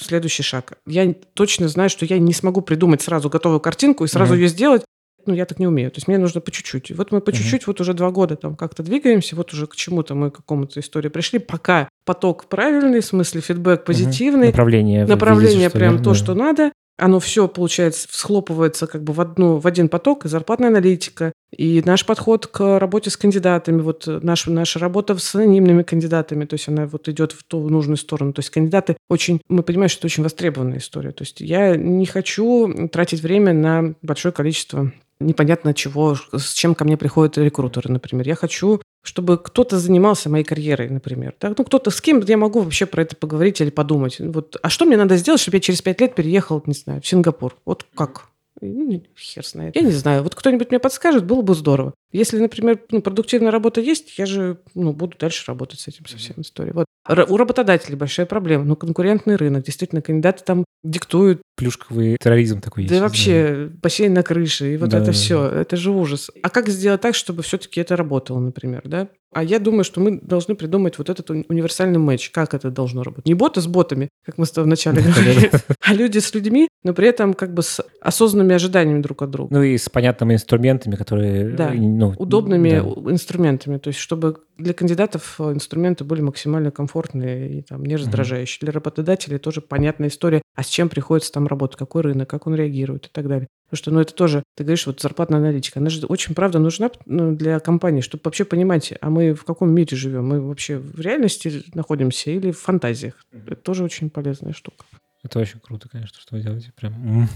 следующий шаг. Я точно знаю, что я не смогу придумать сразу готовую картинку и сразу mm-hmm. ее сделать, ну, я так не умею. То есть мне нужно по чуть-чуть. Вот мы по чуть-чуть, mm-hmm. вот уже два года там как-то двигаемся, вот уже к чему-то мы к какому-то истории пришли. Пока поток правильный, в смысле фидбэк позитивный. Mm-hmm. Направление. Направление видите, прям что то, что надо оно все, получается, схлопывается как бы в, одну, в один поток, и зарплатная аналитика, и наш подход к работе с кандидатами, вот наш, наша работа с анонимными кандидатами, то есть она вот идет в ту нужную сторону. То есть кандидаты очень, мы понимаем, что это очень востребованная история. То есть я не хочу тратить время на большое количество непонятно чего, с чем ко мне приходят рекрутеры, например. Я хочу, чтобы кто-то занимался моей карьерой, например. Так, ну, кто-то с кем я могу вообще про это поговорить или подумать. Вот, а что мне надо сделать, чтобы я через пять лет переехал, не знаю, в Сингапур? Вот как? Ну, хер знает. Я не знаю. Вот кто-нибудь мне подскажет, было бы здорово. Если, например, ну, продуктивная работа есть, я же ну, буду дальше работать с этим совсем историей. Вот. У работодателей большая проблема. Ну, конкурентный рынок. Действительно, кандидаты там диктуют. Плюшковый терроризм такой есть. Да вообще, да. бассейн на крыше, и вот да, это да, все. Да. Это же ужас. А как сделать так, чтобы все-таки это работало, например, да? А я думаю, что мы должны придумать вот этот универсальный матч. Как это должно работать? Не боты с ботами, как мы с тобой вначале говорили, а люди с людьми, но при этом как бы с осознанными ожиданиями друг от друга. Ну и с понятными инструментами, которые... Ну, удобными да. инструментами. То есть чтобы для кандидатов инструменты были максимально комфортные и там, не раздражающие. Для работодателей тоже понятная история, а с чем приходится там работать, какой рынок, как он реагирует и так далее. Потому что, ну, это тоже, ты говоришь, вот зарплатная аналитика, она же очень, правда, нужна ну, для компании, чтобы вообще понимать, а мы в каком мире живем? Мы вообще в реальности находимся или в фантазиях? Это тоже очень полезная штука. Это очень круто, конечно, что вы делаете. Прям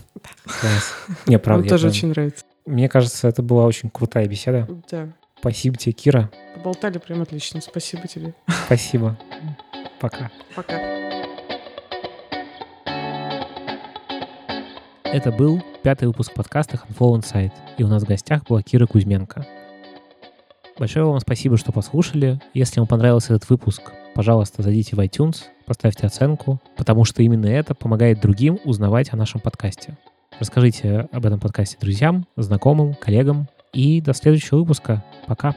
класс. Мне правда. Мне тоже очень нравится. Мне кажется, это была очень крутая беседа. Да. Спасибо тебе, Кира. Поболтали прям отлично. Спасибо тебе. Спасибо. Пока. Пока. Это был пятый выпуск подкаста Handflow Insight, и у нас в гостях была Кира Кузьменко. Большое вам спасибо, что послушали. Если вам понравился этот выпуск, пожалуйста, зайдите в iTunes, поставьте оценку, потому что именно это помогает другим узнавать о нашем подкасте. Расскажите об этом подкасте друзьям, знакомым, коллегам. И до следующего выпуска. Пока.